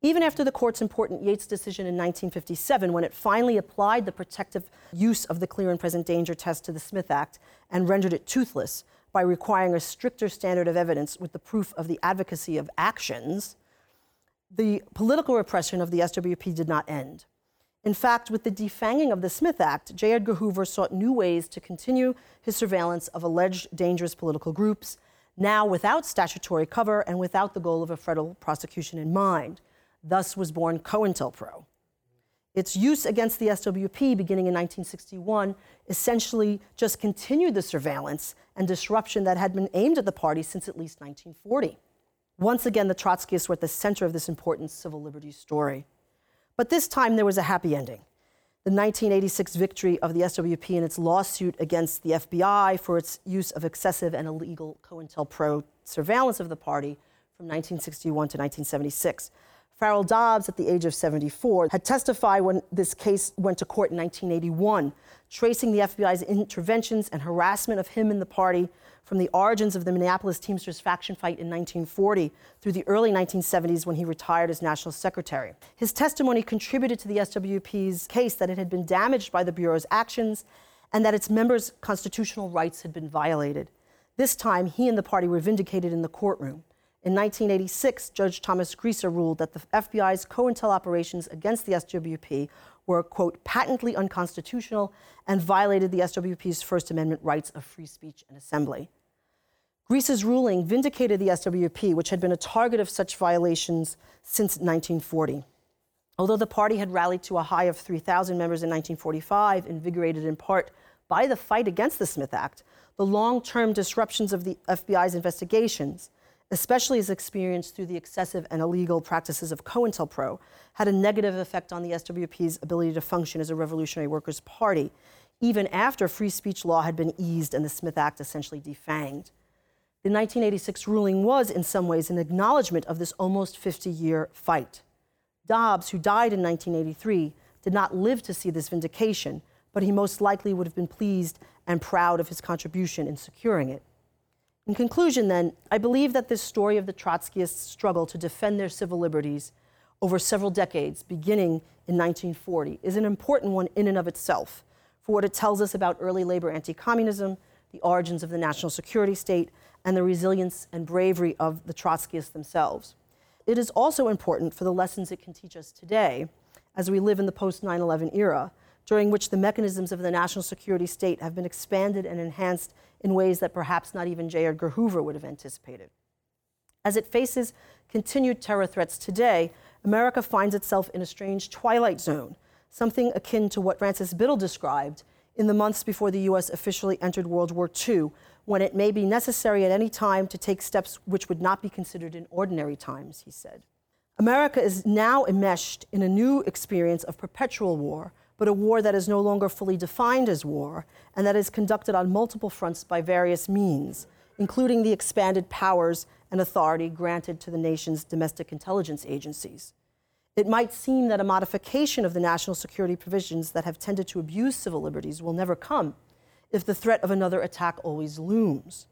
Even after the court's important Yates decision in 1957, when it finally applied the protective use of the clear and present danger test to the Smith Act and rendered it toothless, by requiring a stricter standard of evidence with the proof of the advocacy of actions, the political repression of the SWP did not end. In fact, with the defanging of the Smith Act, J. Edgar Hoover sought new ways to continue his surveillance of alleged dangerous political groups, now without statutory cover and without the goal of a federal prosecution in mind. Thus was born COINTELPRO. Its use against the SWP beginning in 1961 essentially just continued the surveillance and disruption that had been aimed at the party since at least 1940. Once again, the Trotskyists were at the center of this important civil liberties story. But this time there was a happy ending. The 1986 victory of the SWP in its lawsuit against the FBI for its use of excessive and illegal COINTELPRO surveillance of the party from 1961 to 1976. Farrell Dobbs, at the age of 74, had testified when this case went to court in 1981, tracing the FBI's interventions and harassment of him and the party from the origins of the Minneapolis Teamsters faction fight in 1940 through the early 1970s when he retired as national secretary. His testimony contributed to the SWP's case that it had been damaged by the Bureau's actions and that its members' constitutional rights had been violated. This time, he and the party were vindicated in the courtroom. In 1986, Judge Thomas Griesa ruled that the FBI's COINTEL operations against the SWP were, quote, patently unconstitutional and violated the SWP's First Amendment rights of free speech and assembly. Griesa's ruling vindicated the SWP, which had been a target of such violations since 1940. Although the party had rallied to a high of 3,000 members in 1945, invigorated in part by the fight against the Smith Act, the long term disruptions of the FBI's investigations, especially as experienced through the excessive and illegal practices of COINTELPRO, had a negative effect on the SWP's ability to function as a revolutionary workers' party, even after free speech law had been eased and the Smith Act essentially defanged. The 1986 ruling was, in some ways, an acknowledgement of this almost 50 year fight. Dobbs, who died in 1983, did not live to see this vindication, but he most likely would have been pleased and proud of his contribution in securing it. In conclusion, then, I believe that this story of the Trotskyists' struggle to defend their civil liberties over several decades, beginning in 1940, is an important one in and of itself for what it tells us about early labor anti communism, the origins of the national security state, and the resilience and bravery of the Trotskyists themselves. It is also important for the lessons it can teach us today as we live in the post 9 11 era, during which the mechanisms of the national security state have been expanded and enhanced in ways that perhaps not even J. Edgar Hoover would have anticipated. As it faces continued terror threats today, America finds itself in a strange twilight zone, something akin to what Francis Biddle described in the months before the U.S. officially entered World War II, when it may be necessary at any time to take steps which would not be considered in ordinary times, he said. America is now enmeshed in a new experience of perpetual war, but a war that is no longer fully defined as war and that is conducted on multiple fronts by various means, including the expanded powers and authority granted to the nation's domestic intelligence agencies. It might seem that a modification of the national security provisions that have tended to abuse civil liberties will never come if the threat of another attack always looms.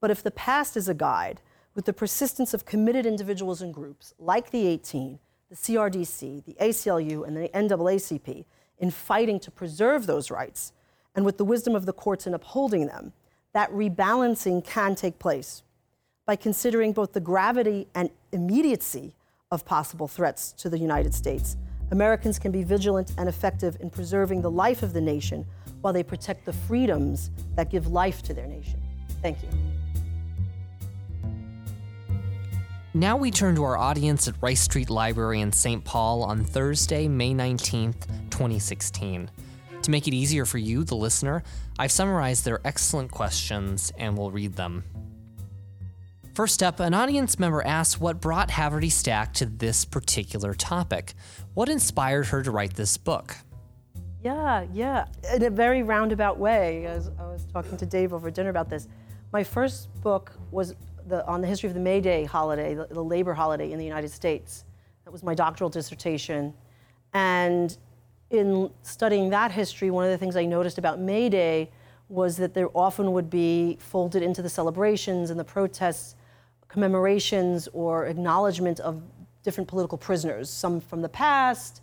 But if the past is a guide, with the persistence of committed individuals and groups like the 18, the CRDC, the ACLU, and the NAACP, in fighting to preserve those rights and with the wisdom of the courts in upholding them, that rebalancing can take place by considering both the gravity and immediacy of possible threats to the United States. Americans can be vigilant and effective in preserving the life of the nation while they protect the freedoms that give life to their nation. Thank you. Now we turn to our audience at Rice Street Library in St. Paul on Thursday, May 19th, 2016. To make it easier for you, the listener, I've summarized their excellent questions and will read them. First up, an audience member asks what brought Haverty-Stacke to this particular topic. What inspired her to write this book? Yeah, yeah, in a very roundabout way. As I was talking to Dave over dinner about this, my first book was the, on the history of the May Day holiday, the, the labor holiday in the United States. That was my doctoral dissertation. And in studying that history, one of the things I noticed about May Day was that there often would be folded into the celebrations and the protests commemorations or acknowledgement of different political prisoners, some from the past,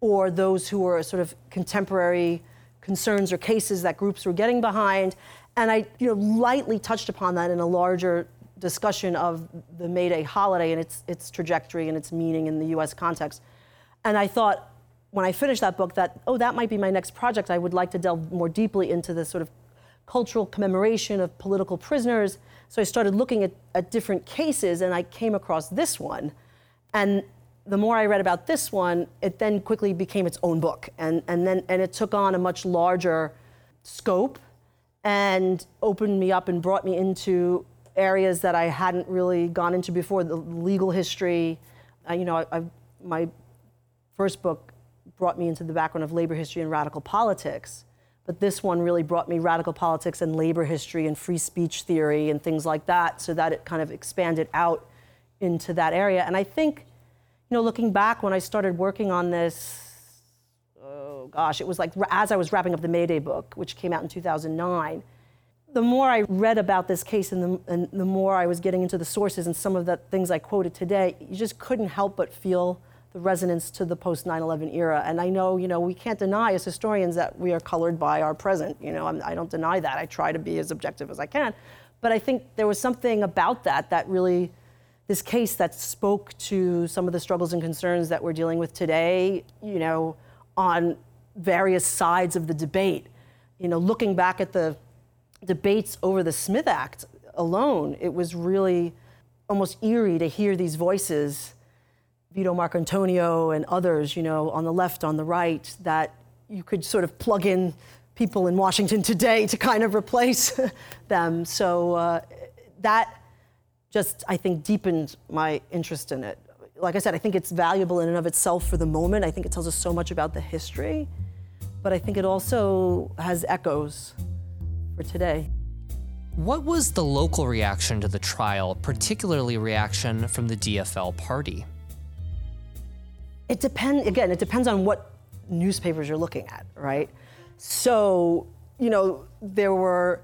or those who were sort of contemporary concerns or cases that groups were getting behind. And I you know, lightly touched upon that in a larger discussion of the May Day holiday and its, its trajectory and its meaning in the US context. And I thought, when I finished that book, that, oh, that might be my next project. I would like to delve more deeply into this sort of cultural commemoration of political prisoners. So I started looking at, at different cases and I came across this one. And the more I read about this one, it then quickly became its own book. And, and then and it took on a much larger scope and opened me up and brought me into areas that I hadn't really gone into before the legal history. Uh, you know, I, I, my first book brought me into the background of labor history and radical politics. But this one really brought me radical politics and labor history and free speech theory and things like that, so that it kind of expanded out into that area. And I think, you know, looking back when I started working on this, oh gosh, it was like as I was wrapping up the Mayday book, which came out in 2009 the more I read about this case and the, and the, more I was getting into the sources and some of the things I quoted today, you just couldn't help but feel the resonance to the post 9/11 era. And I know, you know, we can't deny as historians that we are colored by our present. You know, I'm, I do not deny that. I try to be as objective as I can, but I think there was something about that that really, this case that spoke to some of the struggles and concerns that we're dealing with today. You know, on various sides of the debate. You know, looking back at the debates over the Smith Act alone, it was really almost eerie to hear these voices, Vito Marcantonio and others, you know, on the left, on the right, that you could sort of plug in people in Washington today to kind of replace them. So uh, that just, I think, deepened my interest in it. Like I said, I think it's valuable in and of itself for the moment. I think it tells us so much about the history, but I think it also has echoes for today. What was the local reaction to the trial, particularly reaction from the DFL party? It depends, again, it depends on what newspapers you're looking at, right? So, you know, there were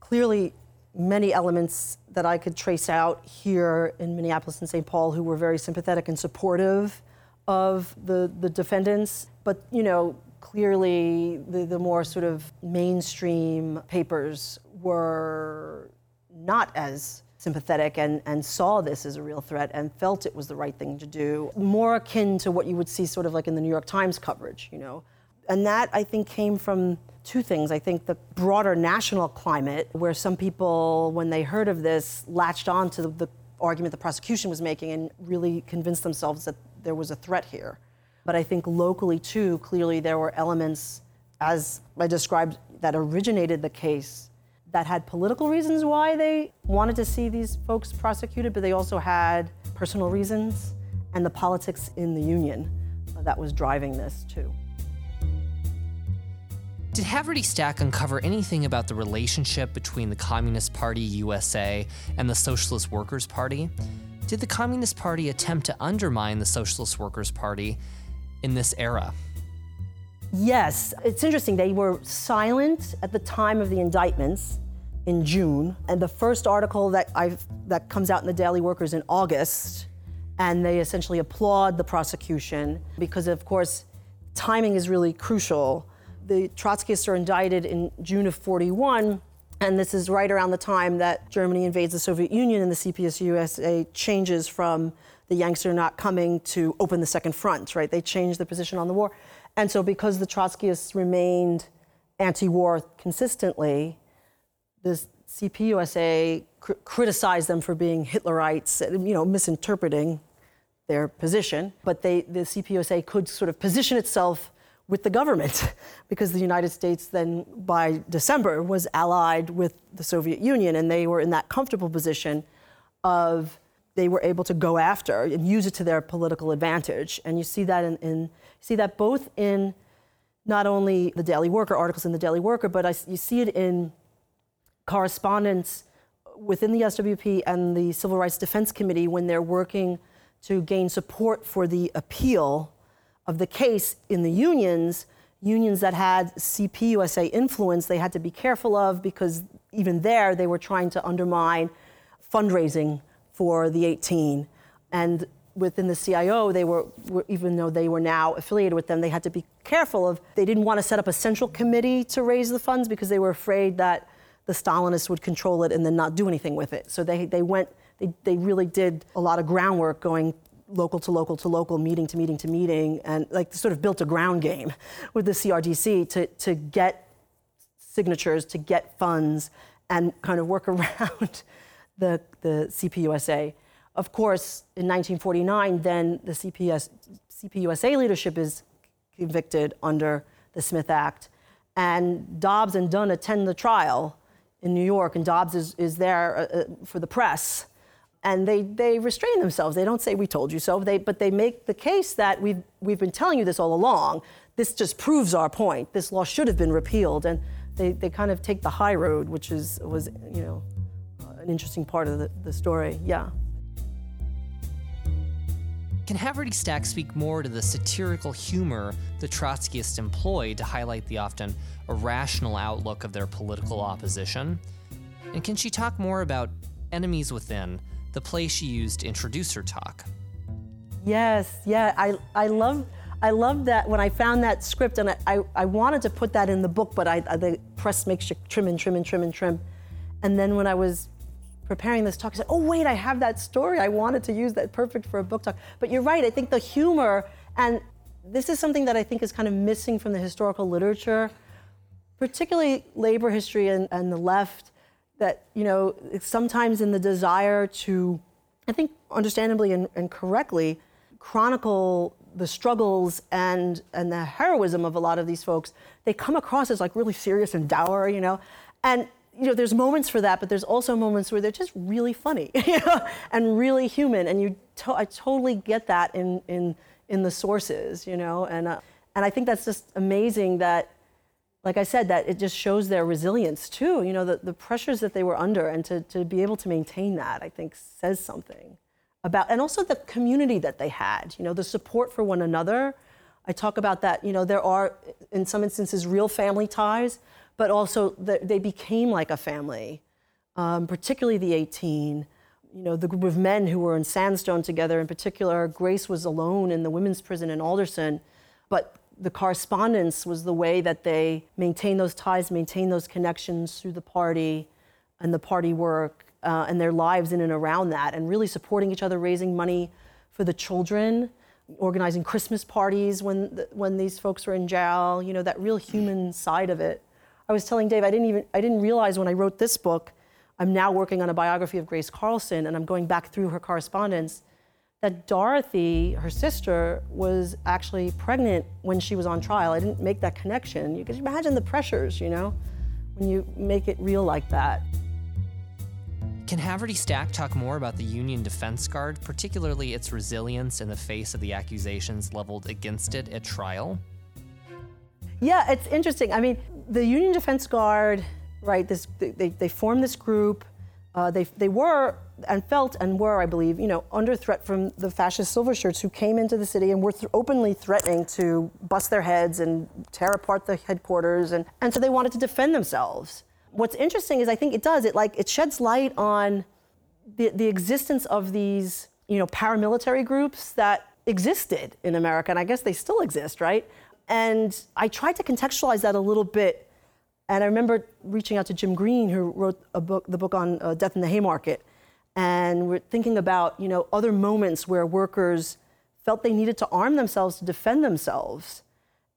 clearly many elements that I could trace out here in Minneapolis and St. Paul who were very sympathetic and supportive of the, the defendants. But, you know, clearly the, the more sort of mainstream papers were not as sympathetic and, and saw this as a real threat and felt it was the right thing to do, more akin to what you would see sort of like in the New York Times coverage, you know. And that I think came from two things. I think the broader national climate, where some people, when they heard of this, latched on to the, the argument the prosecution was making and really convinced themselves that there was a threat here. But I think locally, too, clearly there were elements, as I described, that originated the case that had political reasons why they wanted to see these folks prosecuted, but they also had personal reasons and the politics in the union that was driving this, too. Did Haverty-Stacke uncover anything about the relationship between the Communist Party USA and the Socialist Workers' Party? Did the Communist Party attempt to undermine the Socialist Workers' Party in this era? Yes, it's interesting. They were silent at the time of the indictments in June, and the first article that I that comes out in the Daily Worker is in August, and they essentially applaud the prosecution because, of course, timing is really crucial. The Trotskyists are indicted in June of 41, and this is right around the time that Germany invades the Soviet Union and the CPS-USA changes from the Yanks are not coming to open the second front, right? They changed their position on the war. And so, because the Trotskyists remained anti war consistently, the CPUSA cr- criticized them for being Hitlerites, you know, misinterpreting their position. But they, the CPUSA could sort of position itself with the government because the United States then, by December, was allied with the Soviet Union, and they were in that comfortable position of they were able to go after and use it to their political advantage. And you see that in, in see that both in not only the Daily Worker articles in the Daily Worker, but I, you see it in correspondence within the SWP and the Civil Rights Defense Committee when they're working to gain support for the appeal of the case in the unions. Unions that had CPUSA influence, they had to be careful of because even there they were trying to undermine fundraising for the 18. And within the CIO, they were, were, even though they were now affiliated with them, they had to be careful of, they didn't want to set up a central committee to raise the funds because they were afraid that the Stalinists would control it and then not do anything with it. So they, they went, they, they really did a lot of groundwork going local to local to local, meeting to meeting to meeting, and like sort of built a ground game with the CRDC to, to get signatures, to get funds, and kind of work around the, the CPUSA. Of course, in 1949, then the CPS, CPUSA leadership is convicted under the Smith Act. And Dobbs and Dunne attend the trial in New York, and Dobbs is, is there uh, uh, for the press. And they, they restrain themselves. They don't say, We told you so, they, but they make the case that we've, we've been telling you this all along. This just proves our point. This law should have been repealed. And they, they kind of take the high road, which is, was, you know, an interesting part of the, the story. Yeah. Can Haverty-Stacke speak more to the satirical humor the Trotskyists employed to highlight the often irrational outlook of their political opposition? And can she talk more about Enemies Within, the play she used to introduce her talk? Yes, yeah, I, I love I love that when I found that script and I, I, I wanted to put that in the book, but I, I, the press makes you trim and trim and trim and trim. And then when I was preparing this talk, I said, oh, wait, I have that story. I wanted to use that perfect for a book talk. But you're right, I think the humor, and this is something that I think is kind of missing from the historical literature, particularly labor history and, and the left, that, you know, sometimes in the desire to, I think understandably and, and correctly, chronicle the struggles and and the heroism of a lot of these folks, they come across as like really serious and dour, you know. And you know, there's moments for that, but there's also moments where they're just really funny, and really human. And you, to- I totally get that in in in the sources, you know. And uh, and I think that's just amazing that, like I said, that it just shows their resilience too. You know, the the pressures that they were under, and to to be able to maintain that, I think says something about, and also the community that they had, you know, the support for one another. I talk about that, you know, there are, in some instances, real family ties, but also the, they became like a family, um, particularly the 18. You know, the group of men who were in Sandstone together, in particular, Grace was alone in the women's prison in Alderson, but the correspondence was the way that they maintained those ties, maintained those connections through the party and the party work uh, and their lives in and around that, and really supporting each other, raising money for the children, organizing Christmas parties when the, when these folks were in jail. You know that real human side of it. I was telling Dave, I didn't even I didn't realize when I wrote this book. I'm now working on a biography of Grace Carlson, and I'm going back through her correspondence. That Dorothy, her sister, was actually pregnant when she was on trial. I didn't make that connection. You can imagine the pressures, you know, when you make it real like that. Can Haverty-Stacke talk more about the Union Defense Guard, particularly its resilience in the face of the accusations leveled against it at trial? Yeah, it's interesting. I mean, the Union Defense Guard, right, this, they, they formed this group. Uh, they, they were and felt and were, I believe, you know, under threat from the fascist silver shirts who came into the city and were th- openly threatening to bust their heads and tear apart the headquarters. And, and so they wanted to defend themselves what's interesting is I think it does it like it sheds light on the, the existence of these you know paramilitary groups that existed in America, and I guess they still exist, right? And I tried to contextualize that a little bit. And I remember reaching out to Jim Green, who wrote a book, the book on uh, Death in the Haymarket, and we're thinking about you know other moments where workers felt they needed to arm themselves to defend themselves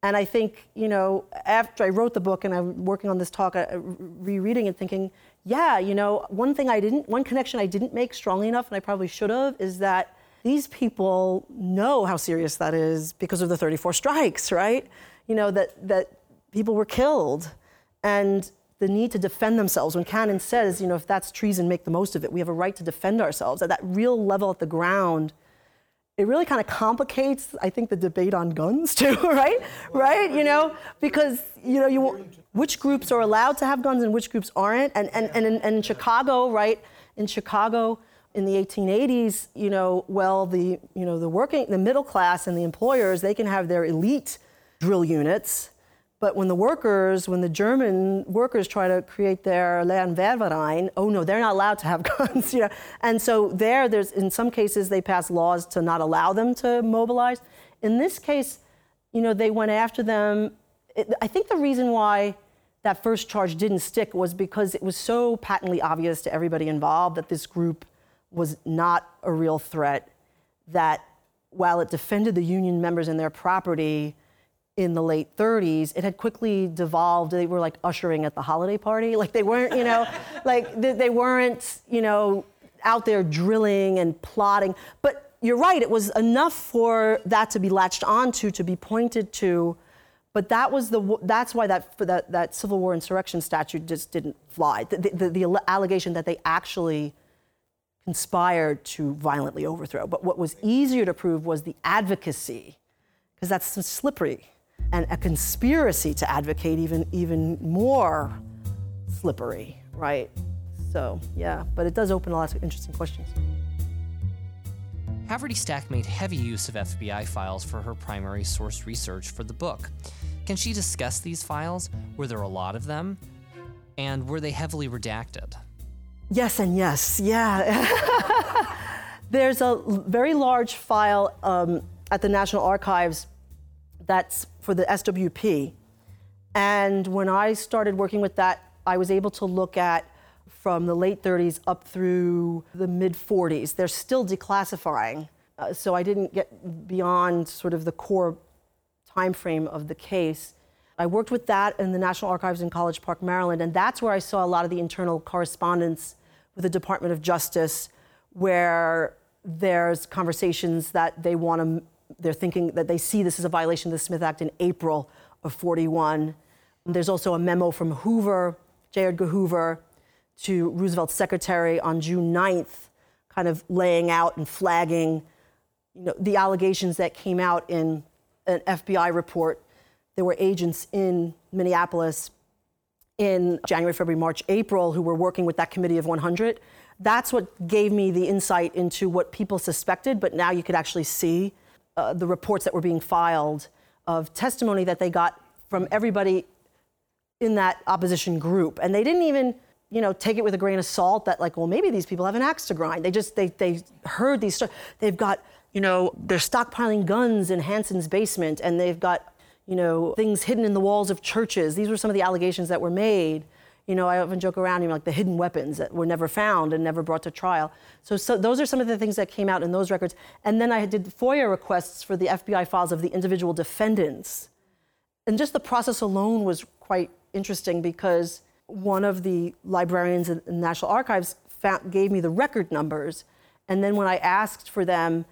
and I think, you know, after I wrote the book and I'm working on this talk, uh, rereading it, thinking, yeah, you know, one thing I didn't, one connection I didn't make strongly enough, and I probably should have, is that these people know how serious that is because of the 34 strikes, right? You know, that, that people were killed and the need to defend themselves. When Cannon says, you know, if that's treason, make the most of it, we have a right to defend ourselves. At that real level at the ground, it really kind of complicates, I think, the debate on guns too, right? Right? You know, because you know, you which groups are allowed to have guns and which groups aren't, and and and in, and in Chicago, right? In Chicago, in the 1880s, you know, well, the you know the working, the middle class, and the employers, they can have their elite drill units, but when the workers, when the German workers try to create their Landwehrverein, oh no, they're not allowed to have guns. You know? And so there, there's in some cases they pass laws to not allow them to mobilize. In this case, you know, they went after them. It, I think the reason why that first charge didn't stick was because it was so patently obvious to everybody involved that this group was not a real threat, that while it defended the union members and their property in the late 30s, it had quickly devolved. They were like ushering at the holiday party. Like they weren't, you know, like they, they weren't, you know, out there drilling and plotting. But you're right, it was enough for that to be latched onto, to be pointed to. But that was the that's why that that, that Civil War insurrection statute just didn't fly. The, the, the allegation that they actually conspired to violently overthrow. But what was easier to prove was the advocacy, because that's so slippery, and a conspiracy to advocate even even more slippery, right? So yeah, but it does open a lot of interesting questions. Haverty-Stacke made heavy use of FBI files for her primary source research for the book. Can she discuss these files? Were there a lot of them? And were they heavily redacted? Yes, and yes, yeah. There's a very large file um, at the National Archives that's for the SWP. And when I started working with that, I was able to look at from the late 30s up through the mid 40s. They're still declassifying, uh, so I didn't get beyond sort of the core time frame of the case. I worked with that in the National Archives in College Park, Maryland, and that's where I saw a lot of the internal correspondence with the Department of Justice, where there's conversations that they want to, they're thinking that they see this as a violation of the Smith Act in April of 41. There's also a memo from Hoover, J. Edgar Hoover, to Roosevelt's secretary on June 9th, kind of laying out and flagging you know, the allegations that came out in an FBI report. There were agents in Minneapolis in January, February, March, April who were working with that committee of 100. That's what gave me the insight into what people suspected, but now you could actually see uh, the reports that were being filed of testimony that they got from everybody in that opposition group. And they didn't even you know, take it with a grain of salt that like, well, maybe these people have an axe to grind. They just they they heard these. They've got, you know, they're stockpiling guns in Hanson's basement and they've got, you know, things hidden in the walls of churches. These were some of the allegations that were made. You know, I often joke around, you know, like the hidden weapons that were never found and never brought to trial. So, so those are some of the things that came out in those records. And then I did FOIA requests for the FBI files of the individual defendants. And just the process alone was quite interesting because one of the librarians in the National Archives found, gave me the record numbers. And then when I asked for them,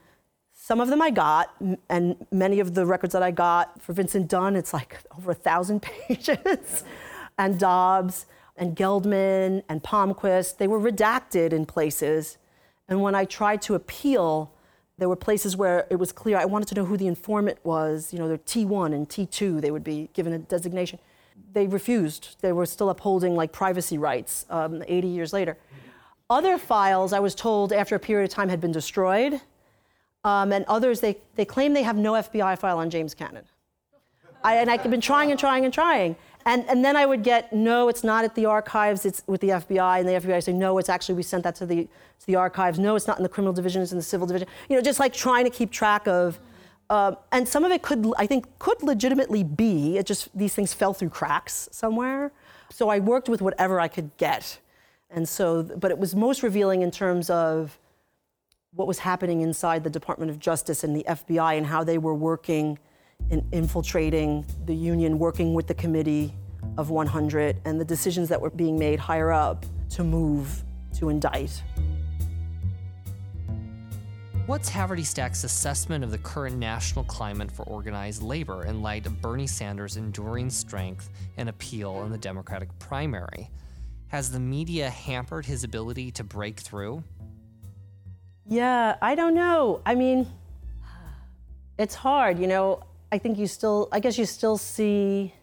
some of them I got, and many of the records that I got for Vincent Dunne, it's like over a thousand pages, and Dobbs and Geldman and Palmquist, they were redacted in places. And when I tried to appeal, there were places where it was clear I wanted to know who the informant was. You know, they're T1 and T2, they would be given a designation they refused. They were still upholding like privacy rights um, 80 years later. Other files, I was told after a period of time, had been destroyed. Um, and others, they, they claim they have no FBI file on James Cannon. I, and I've been trying and trying and trying. And, and then I would get, no, it's not at the archives, it's with the FBI. And the FBI say, no, it's actually, we sent that to the, to the archives. No, it's not in the criminal division, it's in the civil division. You know, just like trying to keep track of uh, and some of it could, I think, could legitimately be. It just these things fell through cracks somewhere. So I worked with whatever I could get, and so, but it was most revealing in terms of what was happening inside the Department of Justice and the FBI and how they were working in infiltrating the union, working with the committee of 100, and the decisions that were being made higher up to move to indict. What's Haverty-Stacke's assessment of the current national climate for organized labor in light of Bernie Sanders' enduring strength and appeal in the Democratic primary? Has the media hampered his ability to break through? Yeah, I don't know. I mean, it's hard, you know. I think you still, I guess you still see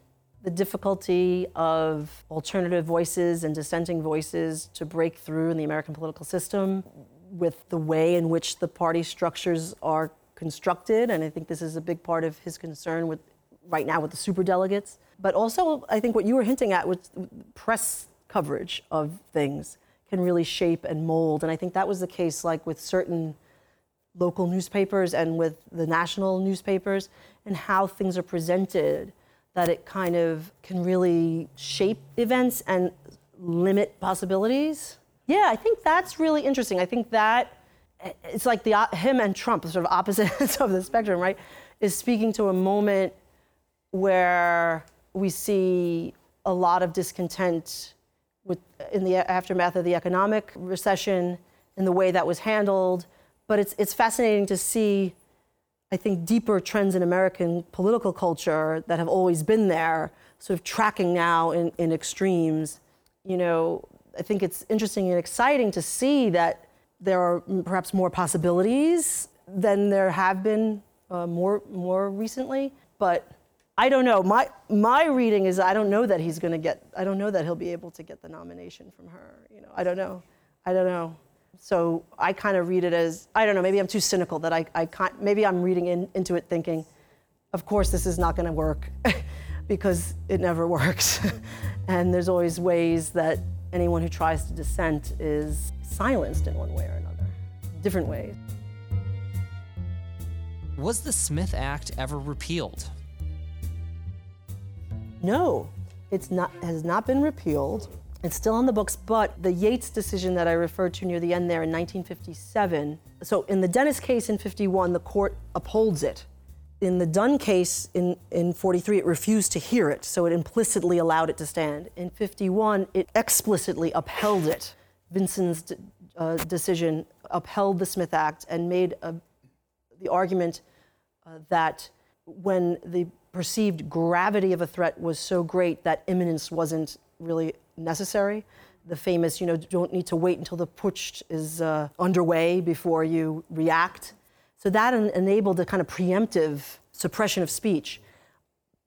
the difficulty of alternative voices and dissenting voices to break through in the American political system with the way in which the party structures are constructed, and I think this is a big part of his concern with right now with the super delegates. But also, I think what you were hinting at with press coverage of things can really shape and mold, and I think that was the case like with certain local newspapers and with the national newspapers and how things are presented that it kind of can really shape events and limit possibilities. Yeah, I think that's really interesting. I think that eh, it's like the him and Trump, sort of opposites of the spectrum, right? Is speaking to a moment where we see a lot of discontent with in the aftermath of the economic recession in the way that was handled. But it's it's fascinating to see, I think, deeper trends in American political culture that have always been there, sort of tracking now in, in extremes. You know, I think it's interesting and exciting to see that there are perhaps more possibilities than there have been uh, more more recently. But I don't know. My my reading is I don't know that he's going to get. I don't know that he'll be able to get the nomination from her. You know, I don't know. I don't know. So I kind of read it as I don't know. Maybe I'm too cynical that I I can't. Maybe I'm reading in, into it thinking, of course this is not going to work, because it never works, and there's always ways that anyone who tries to dissent is silenced in one way or another, different ways. Was the Smith Act ever repealed? No, it's not has not been repealed. It's still on the books, but the Yates decision that I referred to near the end there in 1957. So in the Dennis case in 51, the court upholds it. In the Dunne case in, in 43, it refused to hear it, so it implicitly allowed it to stand. In 51, it explicitly upheld it. Vinson's uh, decision upheld the Smith Act and made a, the argument uh, that when the perceived gravity of a threat was so great that imminence wasn't really necessary. The famous, you know, don't need to wait until the putsch is uh, underway before you react. So that en- enabled a kind of preemptive suppression of speech.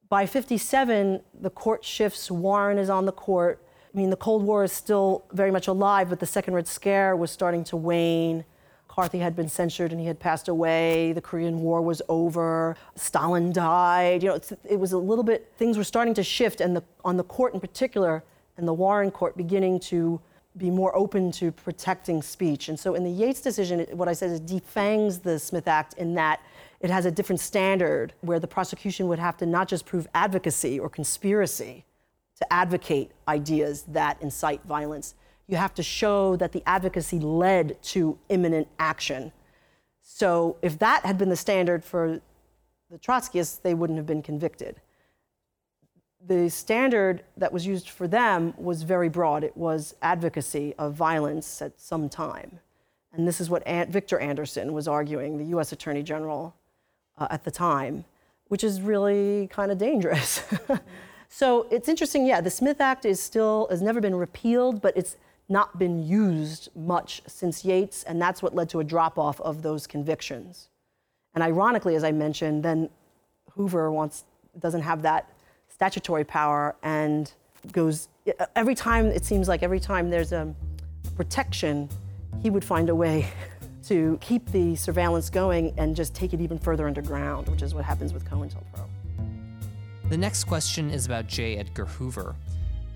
By 57, the court shifts, Warren is on the court. I mean, the Cold War is still very much alive, but the Second Red Scare was starting to wane. McCarthy had been censured and he had passed away. The Korean War was over. Stalin died. You know, it was a little bit, things were starting to shift, and the, on the court in particular, and the Warren court beginning to be more open to protecting speech. And so in the Yates decision, what I said is defangs the Smith Act in that it has a different standard where the prosecution would have to not just prove advocacy or conspiracy to advocate ideas that incite violence, you have to show that the advocacy led to imminent action. So if that had been the standard for the Trotskyists, they wouldn't have been convicted. The standard that was used for them was very broad. It was advocacy of violence at some time. And this is what Victor Anderson was arguing, the US Attorney General uh, at the time, which is really kind of dangerous. so it's interesting, yeah, the Smith Act is still, has never been repealed, but it's not been used much since Yates, and that's what led to a drop off of those convictions. And ironically, as I mentioned, then Hoover wants, doesn't have that statutory power and goes, every time, it seems like every time there's a protection, he would find a way to keep the surveillance going and just take it even further underground, which is what happens with COINTELPRO. The next question is about J. Edgar Hoover.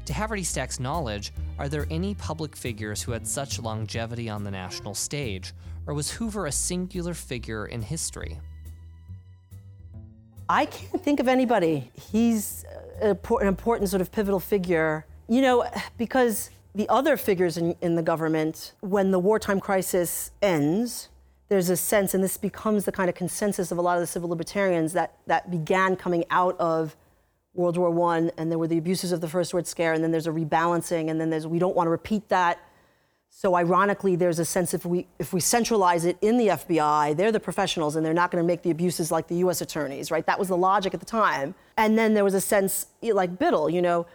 To Haverty-Stacke's knowledge, are there any public figures who had such longevity on the national stage, or was Hoover a singular figure in history? I can't think of anybody. He's uh, an important sort of pivotal figure, you know, because the other figures in, in the government, when the wartime crisis ends, there's a sense, and this becomes the kind of consensus of a lot of the civil libertarians that, that began coming out of World War I, and there were the abuses of the First World Scare, and then there's a rebalancing, and then there's we don't want to repeat that. So ironically, there's a sense if we if we centralize it in the FBI, they're the professionals, and they're not going to make the abuses like the U.S. attorneys, right? That was the logic at the time. And then there was a sense like Biddle, you know,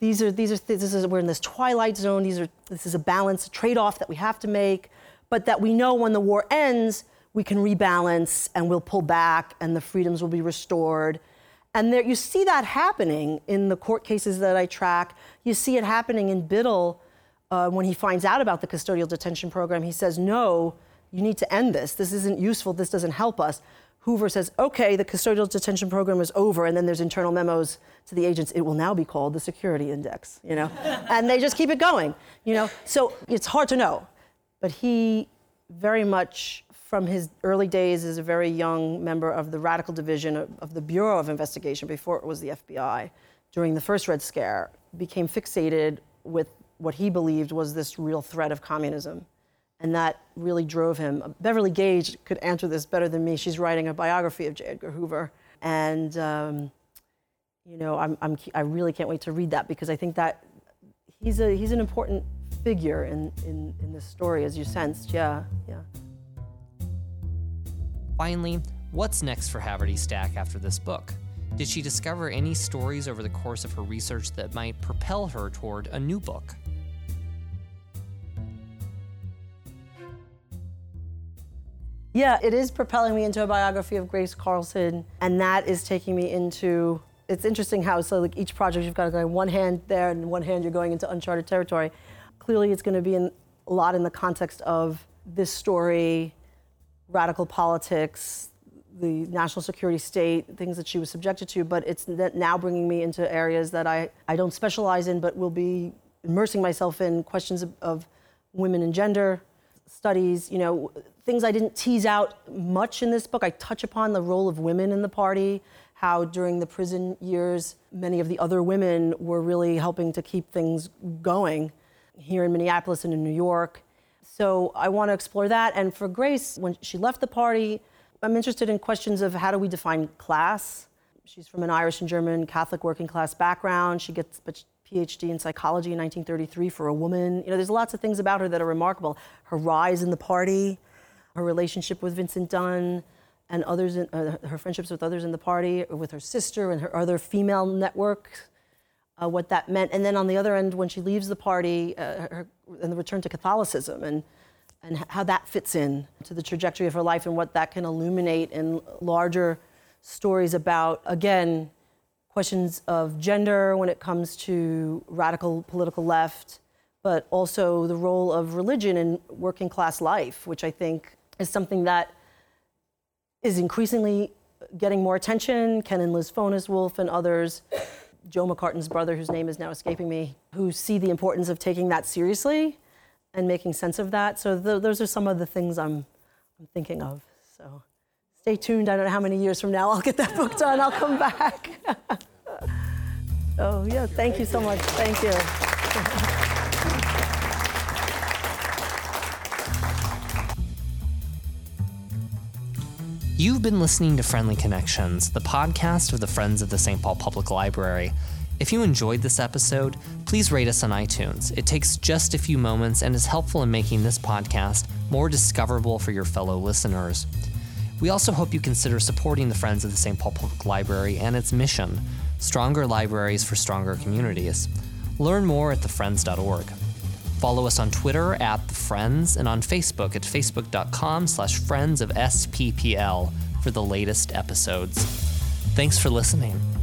these are these are this is we're in this twilight zone. These are this is a balance, a trade-off that we have to make, but that we know when the war ends, we can rebalance and we'll pull back, and the freedoms will be restored and there, you see that happening in the court cases that I track. You see it happening in Biddle uh, when he finds out about the custodial detention program. He says, No, you need to end this. This isn't useful. This doesn't help us. Hoover says, okay, the custodial detention program is over, and then there's internal memos to the agents. It will now be called the security index, you know, and they just keep it going, you know. So it's hard to know, but he very much from his early days as a very young member of the radical division of, of the Bureau of Investigation before it was the FBI during the first Red Scare, became fixated with what he believed was this real threat of communism. And that really drove him. Beverly Gage could answer this better than me. She's writing a biography of J. Edgar Hoover. And, um, you know, I'm, I'm, I really can't wait to read that because I think that he's, a, he's an important figure in, in, in this story, as you sensed. Yeah, yeah. Finally, what's next for Haverty-Stacke after this book? Did she discover any stories over the course of her research that might propel her toward a new book? Yeah, it is propelling me into a biography of Grace Carlson, and that is taking me into. It's interesting how so like each project you've got to go one hand there and one hand you're going into uncharted territory. Clearly, it's going to be in, a lot in the context of this story, radical politics, the national security state, things that she was subjected to. But it's now bringing me into areas that I I don't specialize in, but will be immersing myself in questions of, of women and gender studies. You know things I didn't tease out much in this book. I touch upon the role of women in the party, how during the prison years, many of the other women were really helping to keep things going here in Minneapolis and in New York. So I want to explore that. And for Grace, when she left the party, I'm interested in questions of how do we define class. She's from an Irish and German Catholic working class background. She gets a PhD in psychology in 1933 for a woman. You know, there's lots of things about her that are remarkable. Her rise in the party, her relationship with Vincent Dunne and others, in, uh, her friendships with others in the party, with her sister and her other female network, uh, what that meant. And then on the other end, when she leaves the party, uh, her, and the return to Catholicism and, and how that fits in to the trajectory of her life and what that can illuminate in larger stories about, again, questions of gender when it comes to radical political left, but also the role of religion in working class life, which I think is something that is increasingly getting more attention. Ken and Liz Fones-Wolf and others, Joe McCartin's brother, whose name is now escaping me, who see the importance of taking that seriously and making sense of that. So th- those are some of the things I'm, I'm thinking of. So stay tuned. I don't know how many years from now I'll get that book done. I'll come back. oh, yeah. Thank you so much. Thank you. You've been listening to Friendly Connections, the podcast of the Friends of the St. Paul Public Library. If you enjoyed this episode, please rate us on iTunes. It takes just a few moments and is helpful in making this podcast more discoverable for your fellow listeners. We also hope you consider supporting the Friends of the St. Paul Public Library and its mission stronger libraries for stronger communities. Learn more at thefriends.org. Follow us on Twitter at The Friends and on Facebook at facebook.com slash friends of SPPL for the latest episodes. Thanks for listening.